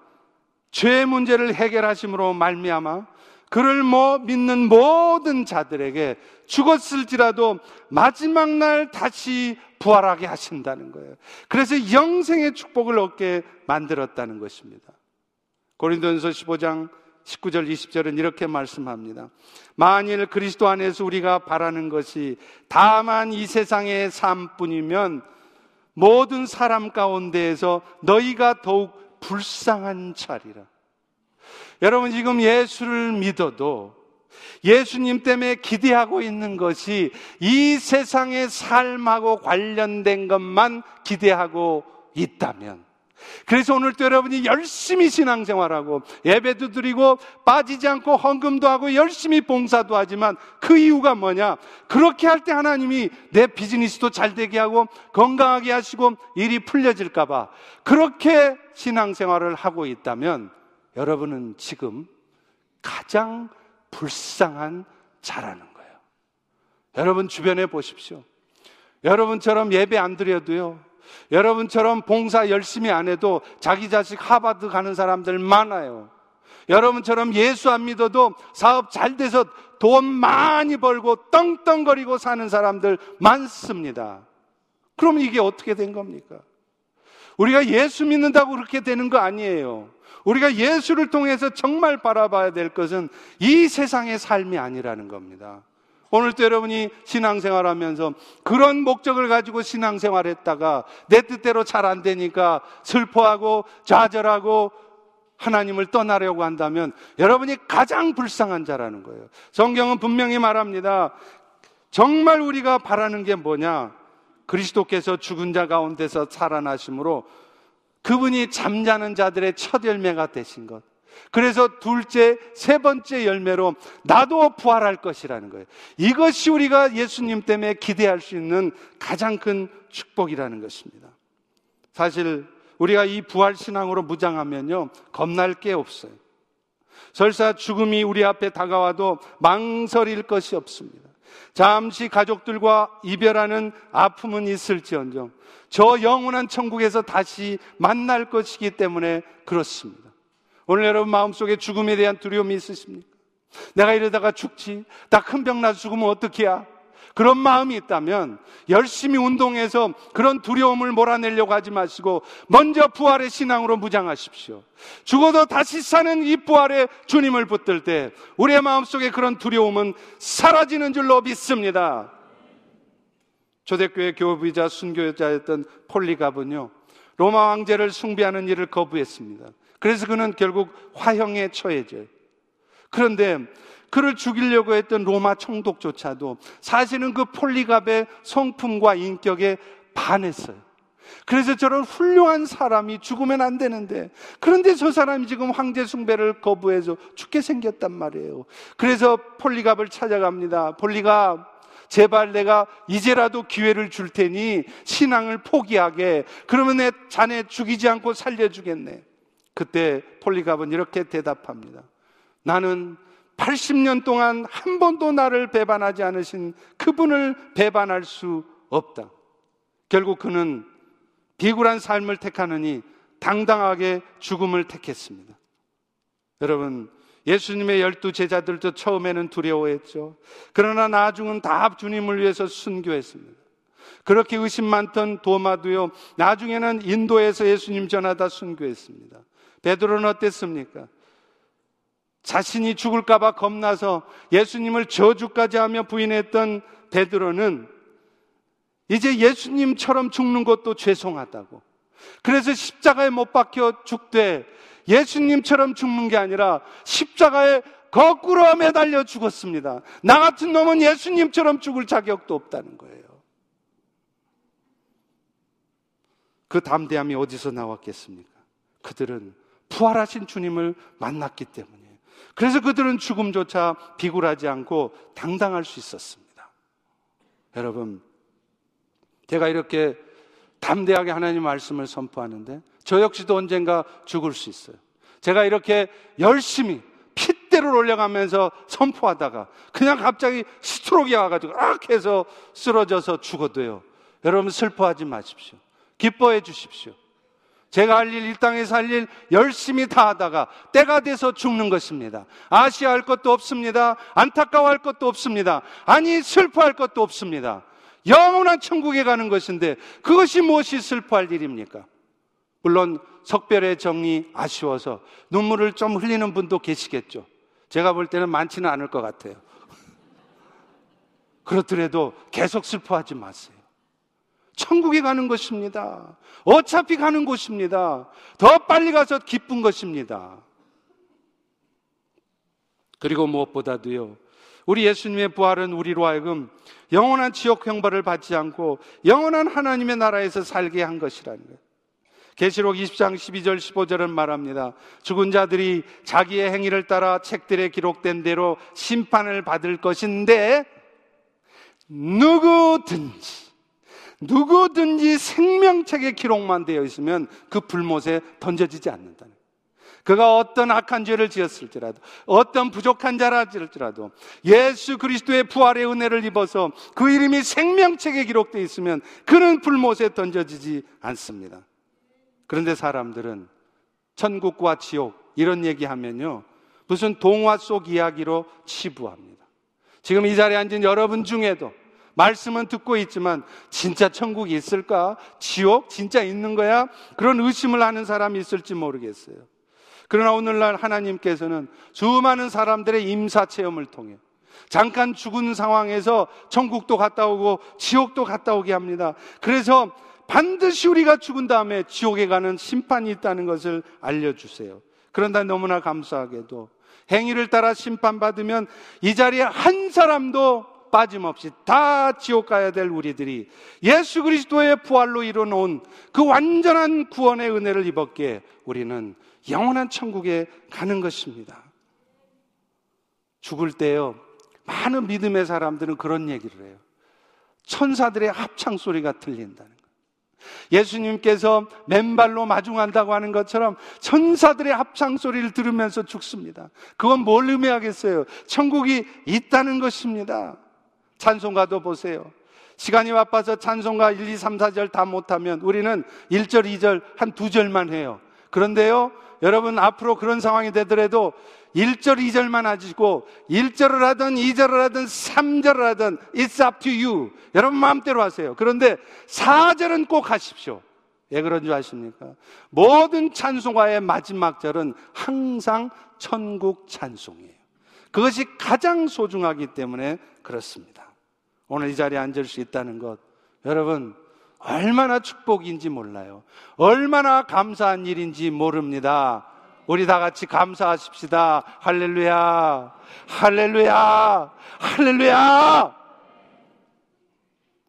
Speaker 1: 죄 문제를 해결하심으로 말미암아 그를 뭐 믿는 모든 자들에게 죽었을지라도 마지막 날 다시 부활하게 하신다는 거예요. 그래서 영생의 축복을 얻게 만들었다는 것입니다. 고린도전서 15장 19절 20절은 이렇게 말씀합니다. 만일 그리스도 안에서 우리가 바라는 것이 다만 이 세상의 삶뿐이면 모든 사람 가운데에서 너희가 더욱 불쌍한 자리라. 여러분 지금 예수를 믿어도 예수님 때문에 기대하고 있는 것이 이 세상의 삶하고 관련된 것만 기대하고 있다면 그래서 오늘도 여러분이 열심히 신앙생활하고 예배도 드리고 빠지지 않고 헌금도 하고 열심히 봉사도 하지만 그 이유가 뭐냐? 그렇게 할 때 하나님이 내 비즈니스도 잘 되게 하고 건강하게 하시고 일이 풀려질까봐 그렇게 신앙생활을 하고 있다면 여러분은 지금 가장 불쌍한 자라는 거예요. 여러분 주변에 보십시오. 여러분처럼 예배 안 드려도요. 여러분처럼 봉사 열심히 안 해도 자기 자식 하바드 가는 사람들 많아요. 여러분처럼 예수 안 믿어도 사업 잘 돼서 돈 많이 벌고 떵떵거리고 사는 사람들 많습니다. 그럼 이게 어떻게 된 겁니까? 우리가 예수 믿는다고 그렇게 되는 거 아니에요. 우리가 예수를 통해서 정말 바라봐야 될 것은 이 세상의 삶이 아니라는 겁니다. 오늘도 여러분이 신앙생활 하면서 그런 목적을 가지고 신앙생활 했다가 내 뜻대로 잘 안 되니까 슬퍼하고 좌절하고 하나님을 떠나려고 한다면 여러분이 가장 불쌍한 자라는 거예요. 성경은 분명히 말합니다. 정말 우리가 바라는 게 뭐냐? 그리스도께서 죽은 자 가운데서 살아나심으로 그분이 잠자는 자들의 첫 열매가 되신 것. 그래서 둘째, 세 번째 열매로 나도 부활할 것이라는 거예요. 이것이 우리가 예수님 때문에 기대할 수 있는 가장 큰 축복이라는 것입니다. 사실 우리가 이 부활 신앙으로 무장하면요, 겁날 게 없어요. 설사 죽음이 우리 앞에 다가와도 망설일 것이 없습니다. 잠시 가족들과 이별하는 아픔은 있을지언정 저 영원한 천국에서 다시 만날 것이기 때문에 그렇습니다. 오늘 여러분 마음속에 죽음에 대한 두려움이 있으십니까? 내가 이러다가 죽지. 나 큰 병 나서 죽으면 어떡해야? 그런 마음이 있다면 열심히 운동해서 그런 두려움을 몰아내려고 하지 마시고 먼저 부활의 신앙으로 무장하십시오. 죽어도 다시 사는 이 부활의 주님을 붙들 때 우리의 마음속에 그런 두려움은 사라지는 줄로 믿습니다. 초대교회 교부이자 순교자였던 폴리갑은요, 로마 왕제를 숭배하는 일을 거부했습니다. 그래서 그는 결국 화형에 처해져요. 그런데 그를 죽이려고 했던 로마 총독조차도 사실은 그 폴리갑의 성품과 인격에 반했어요. 그래서 저런 훌륭한 사람이 죽으면 안 되는데 그런데 저 사람이 지금 황제 숭배를 거부해서 죽게 생겼단 말이에요. 그래서 폴리갑을 찾아갑니다. 폴리갑 제발 내가 이제라도 기회를 줄 테니 신앙을 포기하게 그러면 내 자네 죽이지 않고 살려주겠네. 그때 폴리갑은 이렇게 대답합니다. 나는 80년 동안 한 번도 나를 배반하지 않으신 그분을 배반할 수 없다. 결국 그는 비굴한 삶을 택하느니 당당하게 죽음을 택했습니다. 여러분, 예수님의 열두 제자들도 처음에는 두려워했죠. 그러나 나중은 다 주님을 위해서 순교했습니다. 그렇게 의심 많던 도마도요, 나중에는 인도에서 예수님 전하다 순교했습니다. 베드로는 어땠습니까? 자신이 죽을까봐 겁나서 예수님을 저주까지 하며 부인했던 베드로는 이제 예수님처럼 죽는 것도 죄송하다고. 그래서 십자가에 못 박혀 죽되 예수님처럼 죽는 게 아니라 십자가에 거꾸로 매달려 죽었습니다. 나 같은 놈은 예수님처럼 죽을 자격도 없다는 거예요. 그 담대함이 어디서 나왔겠습니까? 그들은 부활하신 주님을 만났기 때문이에요. 그래서 그들은 죽음조차 비굴하지 않고 당당할 수 있었습니다. 여러분, 제가 이렇게 담대하게 하나님 말씀을 선포하는데 저 역시도 언젠가 죽을 수 있어요. 제가 이렇게 열심히 핏대를 올려가면서 선포하다가 그냥 갑자기 스트로크가 와가지고 악 해서 쓰러져서 죽어도요. 여러분 슬퍼하지 마십시오. 기뻐해 주십시오. 제가 할 일, 이 땅에서 할 일 열심히 다 하다가 때가 돼서 죽는 것입니다. 아시아할 것도 없습니다. 안타까워할 것도 없습니다. 아니, 슬퍼할 것도 없습니다. 영원한 천국에 가는 것인데 그것이 무엇이 슬퍼할 일입니까? 물론 석별의 정이 아쉬워서 눈물을 좀 흘리는 분도 계시겠죠. 제가 볼 때는 많지는 않을 것 같아요. 그렇더라도 계속 슬퍼하지 마세요. 천국에 가는 것입니다. 어차피 가는 곳입니다. 더 빨리 가서 기쁜 것입니다. 그리고 무엇보다도요, 우리 예수님의 부활은 우리로 하여금 영원한 지옥 형벌을 받지 않고 영원한 하나님의 나라에서 살게 한 것이라는 거예요. 계시록 20장 12절 15절은 말합니다. 죽은 자들이 자기의 행위를 따라 책들에 기록된 대로 심판을 받을 것인데 누구든지 누구든지 생명책에 기록만 되어 있으면 그 불못에 던져지지 않는다는 그가 어떤 악한 죄를 지었을지라도 어떤 부족한 자라지라도 예수 그리스도의 부활의 은혜를 입어서 그 이름이 생명책에 기록되어 있으면 그는 불못에 던져지지 않습니다. 그런데 사람들은 천국과 지옥 이런 얘기하면요. 무슨 동화 속 이야기로 치부합니다. 지금 이 자리에 앉은 여러분 중에도 말씀은 듣고 있지만 진짜 천국이 있을까? 지옥 진짜 있는 거야? 그런 의심을 하는 사람이 있을지 모르겠어요. 그러나 오늘날 하나님께서는 수많은 사람들의 임사 체험을 통해 잠깐 죽은 상황에서 천국도 갔다 오고 지옥도 갔다 오게 합니다. 그래서 반드시 우리가 죽은 다음에 지옥에 가는 심판이 있다는 것을 알려주세요. 그런다 너무나 감사하게도 행위를 따라 심판받으면 이 자리에 한 사람도 빠짐없이 다 지옥 가야 될 우리들이 예수 그리스도의 부활로 이뤄놓은 그 완전한 구원의 은혜를 입었기에 우리는 영원한 천국에 가는 것입니다. 죽을 때요, 많은 믿음의 사람들은 그런 얘기를 해요. 천사들의 합창 소리가 들린다는 거예요. 예수님께서 맨발로 마중한다고 하는 것처럼 천사들의 합창 소리를 들으면서 죽습니다. 그건 뭘 의미하겠어요? 천국이 있다는 것입니다. 찬송가도 보세요. 시간이 바빠서 찬송가 1, 2, 3, 4절 다 못하면 우리는 1절, 2절 한 두 절만 해요. 그런데요, 여러분 앞으로 그런 상황이 되더라도 1절, 2절만 하시고 1절을 하든 2절을 하든 3절을 하든 it's up to you. 여러분 마음대로 하세요. 그런데 4절은 꼭 하십시오. 왜 그런 줄 아십니까? 모든 찬송가의 마지막 절은 항상 천국 찬송이에요. 그것이 가장 소중하기 때문에 그렇습니다. 오늘 이 자리에 앉을 수 있다는 것, 여러분, 얼마나 축복인지 몰라요. 얼마나 감사한 일인지 모릅니다. 우리 다 같이 감사하십시다. 할렐루야. 할렐루야. 할렐루야.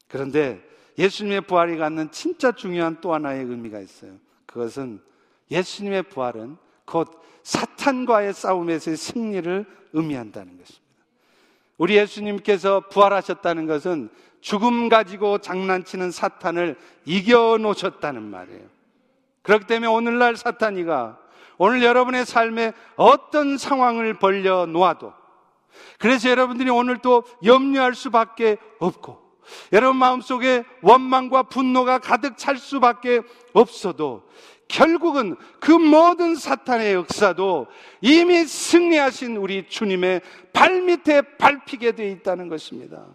Speaker 1: 그런데 예수님의 부활이 갖는 진짜 중요한 또 하나의 의미가 있어요. 그것은 예수님의 부활은 곧 사탄과의 싸움에서의 승리를 의미한다는 것입니다. 우리 예수님께서 부활하셨다는 것은 죽음 가지고 장난치는 사탄을 이겨 놓으셨다는 말이에요. 그렇기 때문에 오늘날 사탄이가 오늘 여러분의 삶에 어떤 상황을 벌려 놓아도 그래서 여러분들이 오늘 또 염려할 수밖에 없고 여러분 마음속에 원망과 분노가 가득 찰 수밖에 없어도 결국은 그 모든 사탄의 역사도 이미 승리하신 우리 주님의 발밑에 밟히게 되어 있다는 것입니다.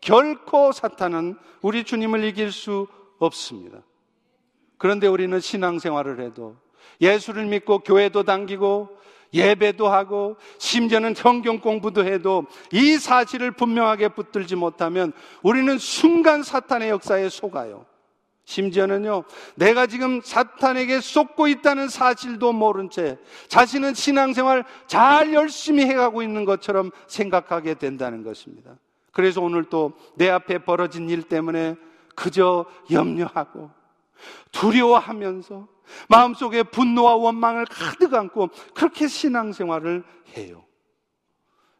Speaker 1: 결코 사탄은 우리 주님을 이길 수 없습니다. 그런데 우리는 신앙생활을 해도 예수를 믿고 교회도 당기고 예배도 하고 심지어는 성경 공부도 해도 이 사실을 분명하게 붙들지 못하면 우리는 순간 사탄의 역사에 속아요. 심지어는요, 내가 지금 사탄에게 쏟고 있다는 사실도 모른 채 자신은 신앙생활 잘 열심히 해가고 있는 것처럼 생각하게 된다는 것입니다. 그래서 오늘 또 내 앞에 벌어진 일 때문에 그저 염려하고 두려워하면서 마음속에 분노와 원망을 가득 안고 그렇게 신앙생활을 해요.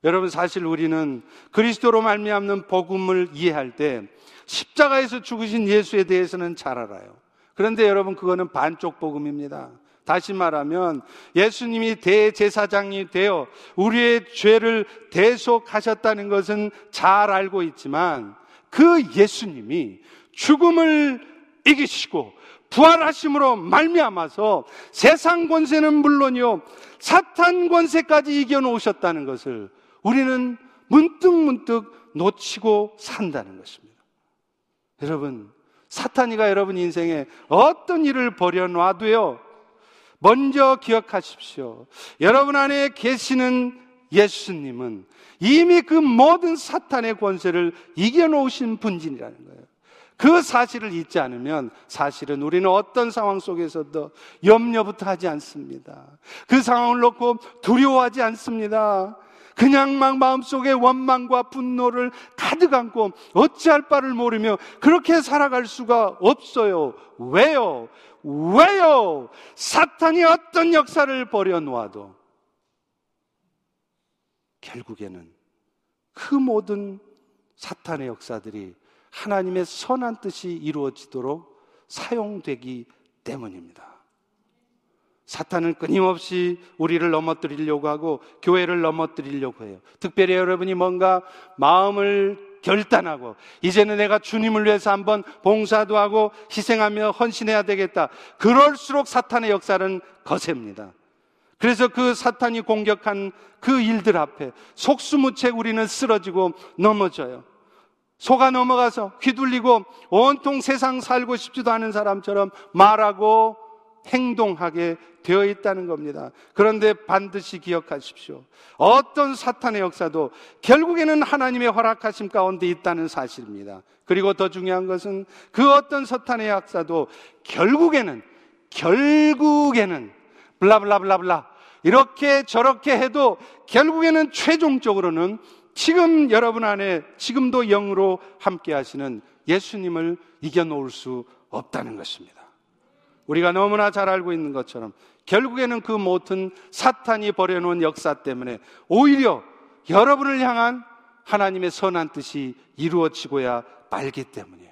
Speaker 1: 여러분 사실 우리는 그리스도로 말미암는 복음을 이해할 때 십자가에서 죽으신 예수에 대해서는 잘 알아요. 그런데 여러분 그거는 반쪽 복음입니다. 다시 말하면 예수님이 대제사장이 되어 우리의 죄를 대속하셨다는 것은 잘 알고 있지만 그 예수님이 죽음을 이기시고 부활하심으로 말미암아서 세상 권세는 물론이요 사탄 권세까지 이겨 놓으셨다는 것을 우리는 문득 문득 놓치고 산다는 것입니다. 여러분, 사탄이가 여러분 인생에 어떤 일을 벌여놔도요, 먼저 기억하십시오. 여러분 안에 계시는 예수님은 이미 그 모든 사탄의 권세를 이겨놓으신 분진이라는 거예요. 그 사실을 잊지 않으면 사실은 우리는 어떤 상황 속에서도 염려부터 하지 않습니다. 그 상황을 놓고 두려워하지 않습니다. 그냥 막 마음속에 원망과 분노를 가득 안고 어찌할 바를 모르며 그렇게 살아갈 수가 없어요. 왜요? 왜요? 사탄이 어떤 역사를 벌여놓아도 결국에는 그 모든 사탄의 역사들이 하나님의 선한 뜻이 이루어지도록 사용되기 때문입니다. 사탄은 끊임없이 우리를 넘어뜨리려고 하고 교회를 넘어뜨리려고 해요. 특별히 여러분이 뭔가 마음을 결단하고 이제는 내가 주님을 위해서 한번 봉사도 하고 희생하며 헌신해야 되겠다. 그럴수록 사탄의 역사는 거셉니다. 그래서 그 사탄이 공격한 그 일들 앞에 속수무책 우리는 쓰러지고 넘어져요. 속아 넘어가서 휘둘리고 온통 세상 살고 싶지도 않은 사람처럼 말하고 행동하게 되어 있다는 겁니다. 그런데 반드시 기억하십시오. 어떤 사탄의 역사도 결국에는 하나님의 허락하심 가운데 있다는 사실입니다. 그리고 더 중요한 것은 그 어떤 사탄의 역사도 결국에는, 결국에는, 블라블라블라블라, 이렇게 저렇게 해도 결국에는 최종적으로는 지금 여러분 안에 지금도 영으로 함께 하시는 예수님을 이겨놓을 수 없다는 것입니다. 우리가 너무나 잘 알고 있는 것처럼 결국에는 그 모든 사탄이 벌여놓은 역사 때문에 오히려 여러분을 향한 하나님의 선한 뜻이 이루어지고야 말기 때문이에요.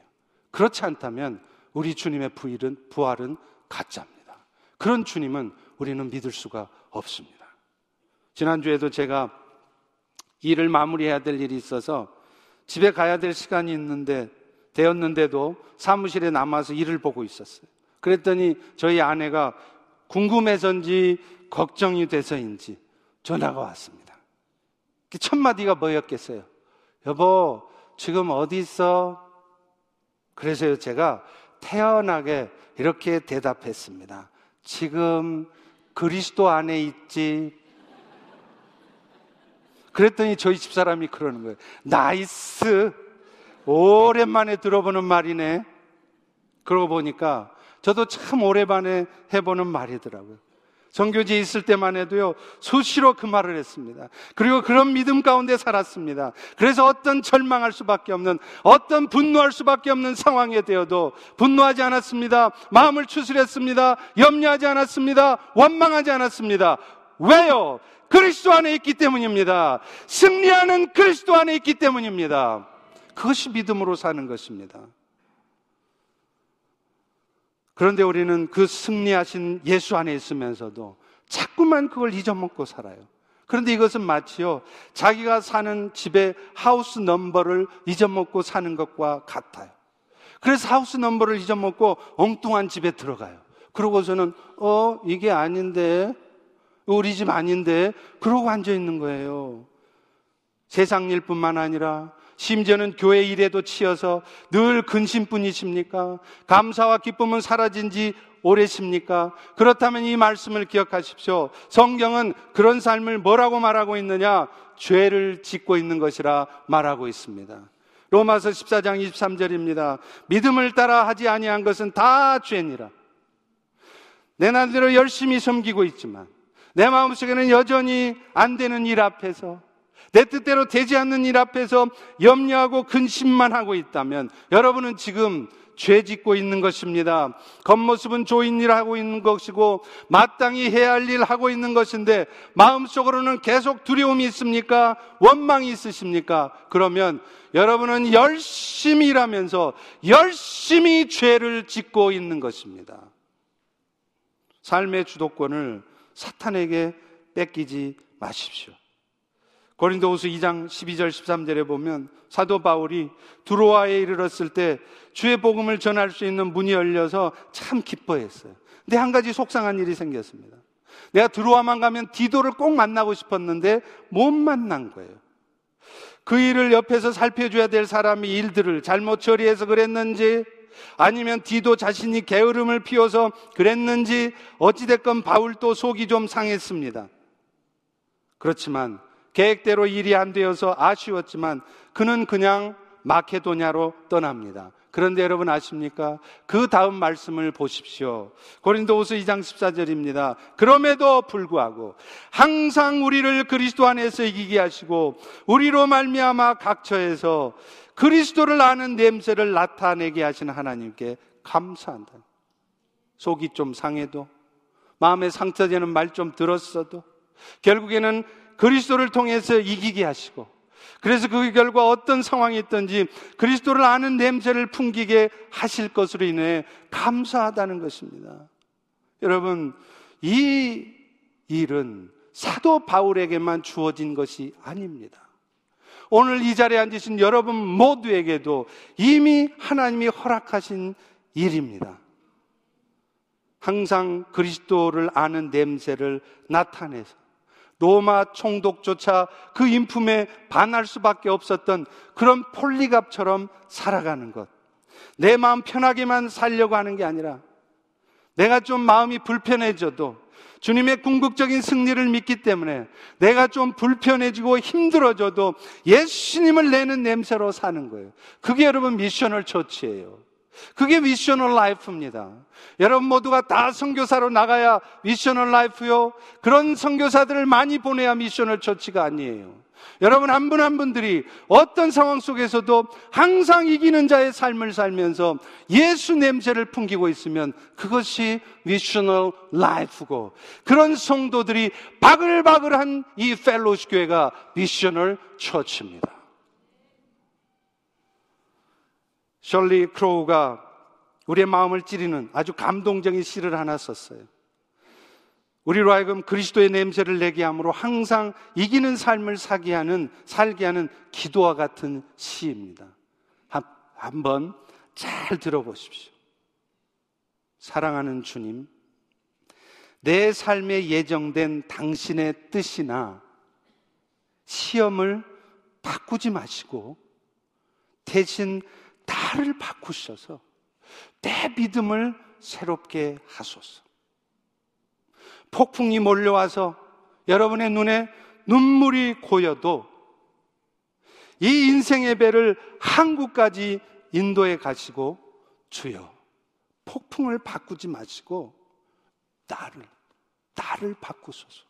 Speaker 1: 그렇지 않다면 우리 주님의 부일은, 부활은 가짜입니다. 그런 주님은 우리는 믿을 수가 없습니다. 지난주에도 제가 일을 마무리해야 될 일이 있어서 집에 가야 될 시간이 있는데 되었는데도 사무실에 남아서 일을 보고 있었어요. 그랬더니 저희 아내가 궁금해서인지 걱정이 돼서인지 전화가 왔습니다. 그 첫 마디가 뭐였겠어요? 여보, 지금 어디 있어? 그래서 제가 태연하게 이렇게 대답했습니다. 지금 그리스도 안에 있지. 그랬더니 저희 집사람이 그러는 거예요. Nice. 오랜만에 들어보는 말이네. 그러고 보니까 저도 참 오랜만에 해보는 말이더라고요. 정교지에 있을 때만 해도요, 수시로 그 말을 했습니다. 그리고 그런 믿음 가운데 살았습니다. 그래서 어떤 절망할 수밖에 없는, 어떤 분노할 수밖에 없는 상황에 되어도 분노하지 않았습니다. 마음을 추스렸습니다. 염려하지 않았습니다. 원망하지 않았습니다. 왜요? 그리스도 안에 있기 때문입니다. 승리하는 그리스도 안에 있기 때문입니다. 그것이 믿음으로 사는 것입니다. 그런데 우리는 그 승리하신 예수 안에 있으면서도 자꾸만 그걸 잊어먹고 살아요. 그런데 이것은 마치요, 자기가 사는 집의 하우스 넘버를 잊어먹고 사는 것과 같아요. 그래서 하우스 넘버를 잊어먹고 엉뚱한 집에 들어가요. 그러고서는, 어, 이게 아닌데, 우리 집 아닌데, 그러고 앉아 있는 거예요. 세상 일뿐만 아니라 심지어는 교회 일에도 치여서 늘 근심뿐이십니까? 감사와 기쁨은 사라진 지 오래십니까? 그렇다면 이 말씀을 기억하십시오. 성경은 그런 삶을 뭐라고 말하고 있느냐? 죄를 짓고 있는 것이라 말하고 있습니다. 로마서 14장 23절입니다. 믿음을 따라 하지 아니한 것은 다 죄니라. 내 나름대로 열심히 섬기고 있지만 내 마음속에는 여전히 안 되는 일 앞에서 내 뜻대로 되지 않는 일 앞에서 염려하고 근심만 하고 있다면 여러분은 지금 죄 짓고 있는 것입니다. 겉모습은 좋은 일 하고 있는 것이고 마땅히 해야 할 일 하고 있는 것인데 마음속으로는 계속 두려움이 있습니까? 원망이 있으십니까? 그러면 여러분은 열심히 일하면서 열심히 죄를 짓고 있는 것입니다. 삶의 주도권을 사탄에게 뺏기지 마십시오. 고린도후서 2장 12절 13절에 보면 사도 바울이 두로아에 이르렀을 때 주의 복음을 전할 수 있는 문이 열려서 참 기뻐했어요. 근데 한 가지 속상한 일이 생겼습니다. 내가 두로아만 가면 디도를 꼭 만나고 싶었는데 못 만난 거예요. 그 일을 옆에서 살펴줘야 될 사람이 일들을 잘못 처리해서 그랬는지 아니면 디도 자신이 게으름을 피워서 그랬는지 어찌됐건 바울도 속이 좀 상했습니다. 그렇지만 계획대로 일이 안 되어서 아쉬웠지만 그는 그냥 마케도냐로 떠납니다. 그런데 여러분 아십니까? 그 다음 말씀을 보십시오. 고린도후서 2장 14절입니다. 그럼에도 불구하고 항상 우리를 그리스도 안에서 이기게 하시고 우리로 말미암아 각처에서 그리스도를 아는 냄새를 나타내게 하신 하나님께 감사한다. 속이 좀 상해도 마음에 상처되는 말 좀 들었어도 결국에는 그리스도를 통해서 이기게 하시고 그래서 그 결과 어떤 상황이 있든지 그리스도를 아는 냄새를 풍기게 하실 것으로 인해 감사하다는 것입니다. 여러분, 이 일은 사도 바울에게만 주어진 것이 아닙니다. 오늘 이 자리에 앉으신 여러분 모두에게도 이미 하나님이 허락하신 일입니다. 항상 그리스도를 아는 냄새를 나타내서 로마 총독조차 그 인품에 반할 수밖에 없었던 그런 폴리갑처럼 살아가는 것. 내 마음 편하게만 살려고 하는 게 아니라 내가 좀 마음이 불편해져도 주님의 궁극적인 승리를 믿기 때문에 내가 좀 불편해지고 힘들어져도 예수님을 내는 냄새로 사는 거예요. 그게 여러분 missional church예요. 그게 missional life입니다. 여러분 모두가 다 선교사로 나가야 missional life요. 그런 선교사들을 많이 보내야 missional church가 아니에요. 여러분 한분한 분들이 어떤 상황 속에서도 항상 이기는 자의 삶을 살면서 예수 냄새를 풍기고 있으면 그것이 missional life고 그런 성도들이 바글바글한 이 휄로쉽 교회가 missional church입니다. 셜리 크로우가 우리의 마음을 찌르는 아주 감동적인 시를 하나 썼어요. 우리로 하여금 그리스도의 냄새를 내게 함으로 항상 이기는 삶을 사게 하는, 살게 하는 기도와 같은 시입니다. 한, 한번 잘 들어보십시오. 사랑하는 주님, 내 삶에 예정된 당신의 뜻이나 시험을 바꾸지 마시고 대신 나를 바꾸셔서 내 믿음을 새롭게 하소서. 폭풍이 몰려와서 여러분의 눈에 눈물이 고여도 이 인생의 배를 한국까지 인도에 가시고 주여 폭풍을 바꾸지 마시고 나를 나를 바꾸소서.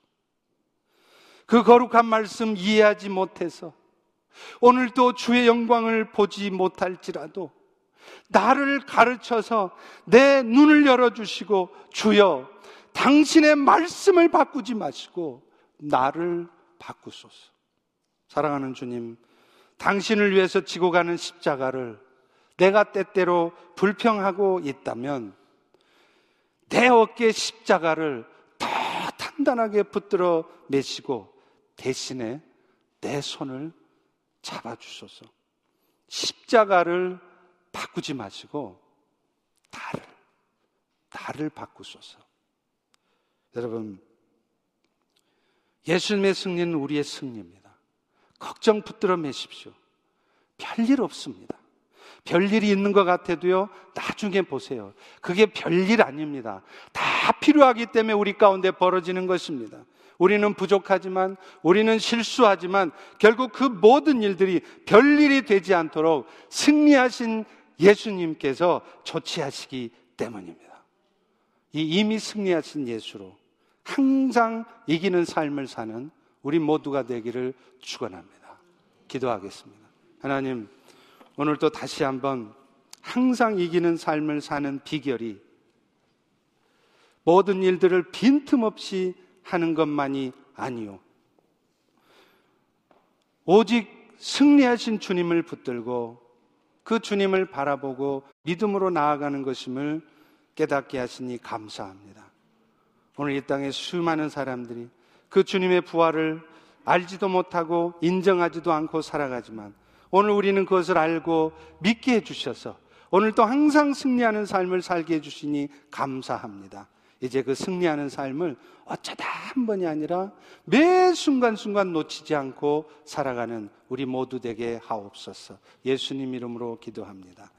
Speaker 1: 그 거룩한 말씀 이해하지 못해서 오늘도 주의 영광을 보지 못할지라도 나를 가르쳐서 내 눈을 열어주시고 주여 당신의 말씀을 바꾸지 마시고 나를 바꾸소서. 사랑하는 주님, 당신을 위해서 지고 가는 십자가를 내가 때때로 불평하고 있다면 내 어깨 십자가를 더 단단하게 붙들어 매시고 대신에 내 손을 잡아주소서. 십자가를 바꾸지 마시고 나를, 나를 바꾸소서. 여러분, 예수님의 승리는 우리의 승리입니다. 걱정 붙들어 매십시오. 별일 없습니다. 별일이 있는 것 같아도요, 나중에 보세요. 그게 별일 아닙니다. 다 필요하기 때문에 우리 가운데 벌어지는 것입니다. 우리는 부족하지만, 우리는 실수하지만, 결국 그 모든 일들이 별일이 되지 않도록 승리하신 예수님께서 조치하시기 때문입니다. 이 이미 승리하신 예수로 항상 이기는 삶을 사는 우리 모두가 되기를 축원합니다. 기도하겠습니다. 하나님, 오늘도 다시 한번 항상 이기는 삶을 사는 비결이 모든 일들을 빈틈없이 하는 것만이 아니요. 오직 승리하신 주님을 붙들고 그 주님을 바라보고 믿음으로 나아가는 것임을 깨닫게 하시니 감사합니다. 오늘 이 땅에 수많은 사람들이 그 주님의 부활을 알지도 못하고 인정하지도 않고 살아가지만 오늘 우리는 그것을 알고 믿게 해주셔서 오늘 또 항상 승리하는 삶을 살게 해주시니 감사합니다. 이제 그 승리하는 삶을 어쩌다 한 번이 아니라 매 순간순간 놓치지 않고 살아가는 우리 모두 되게 하옵소서. 예수님 이름으로 기도합니다.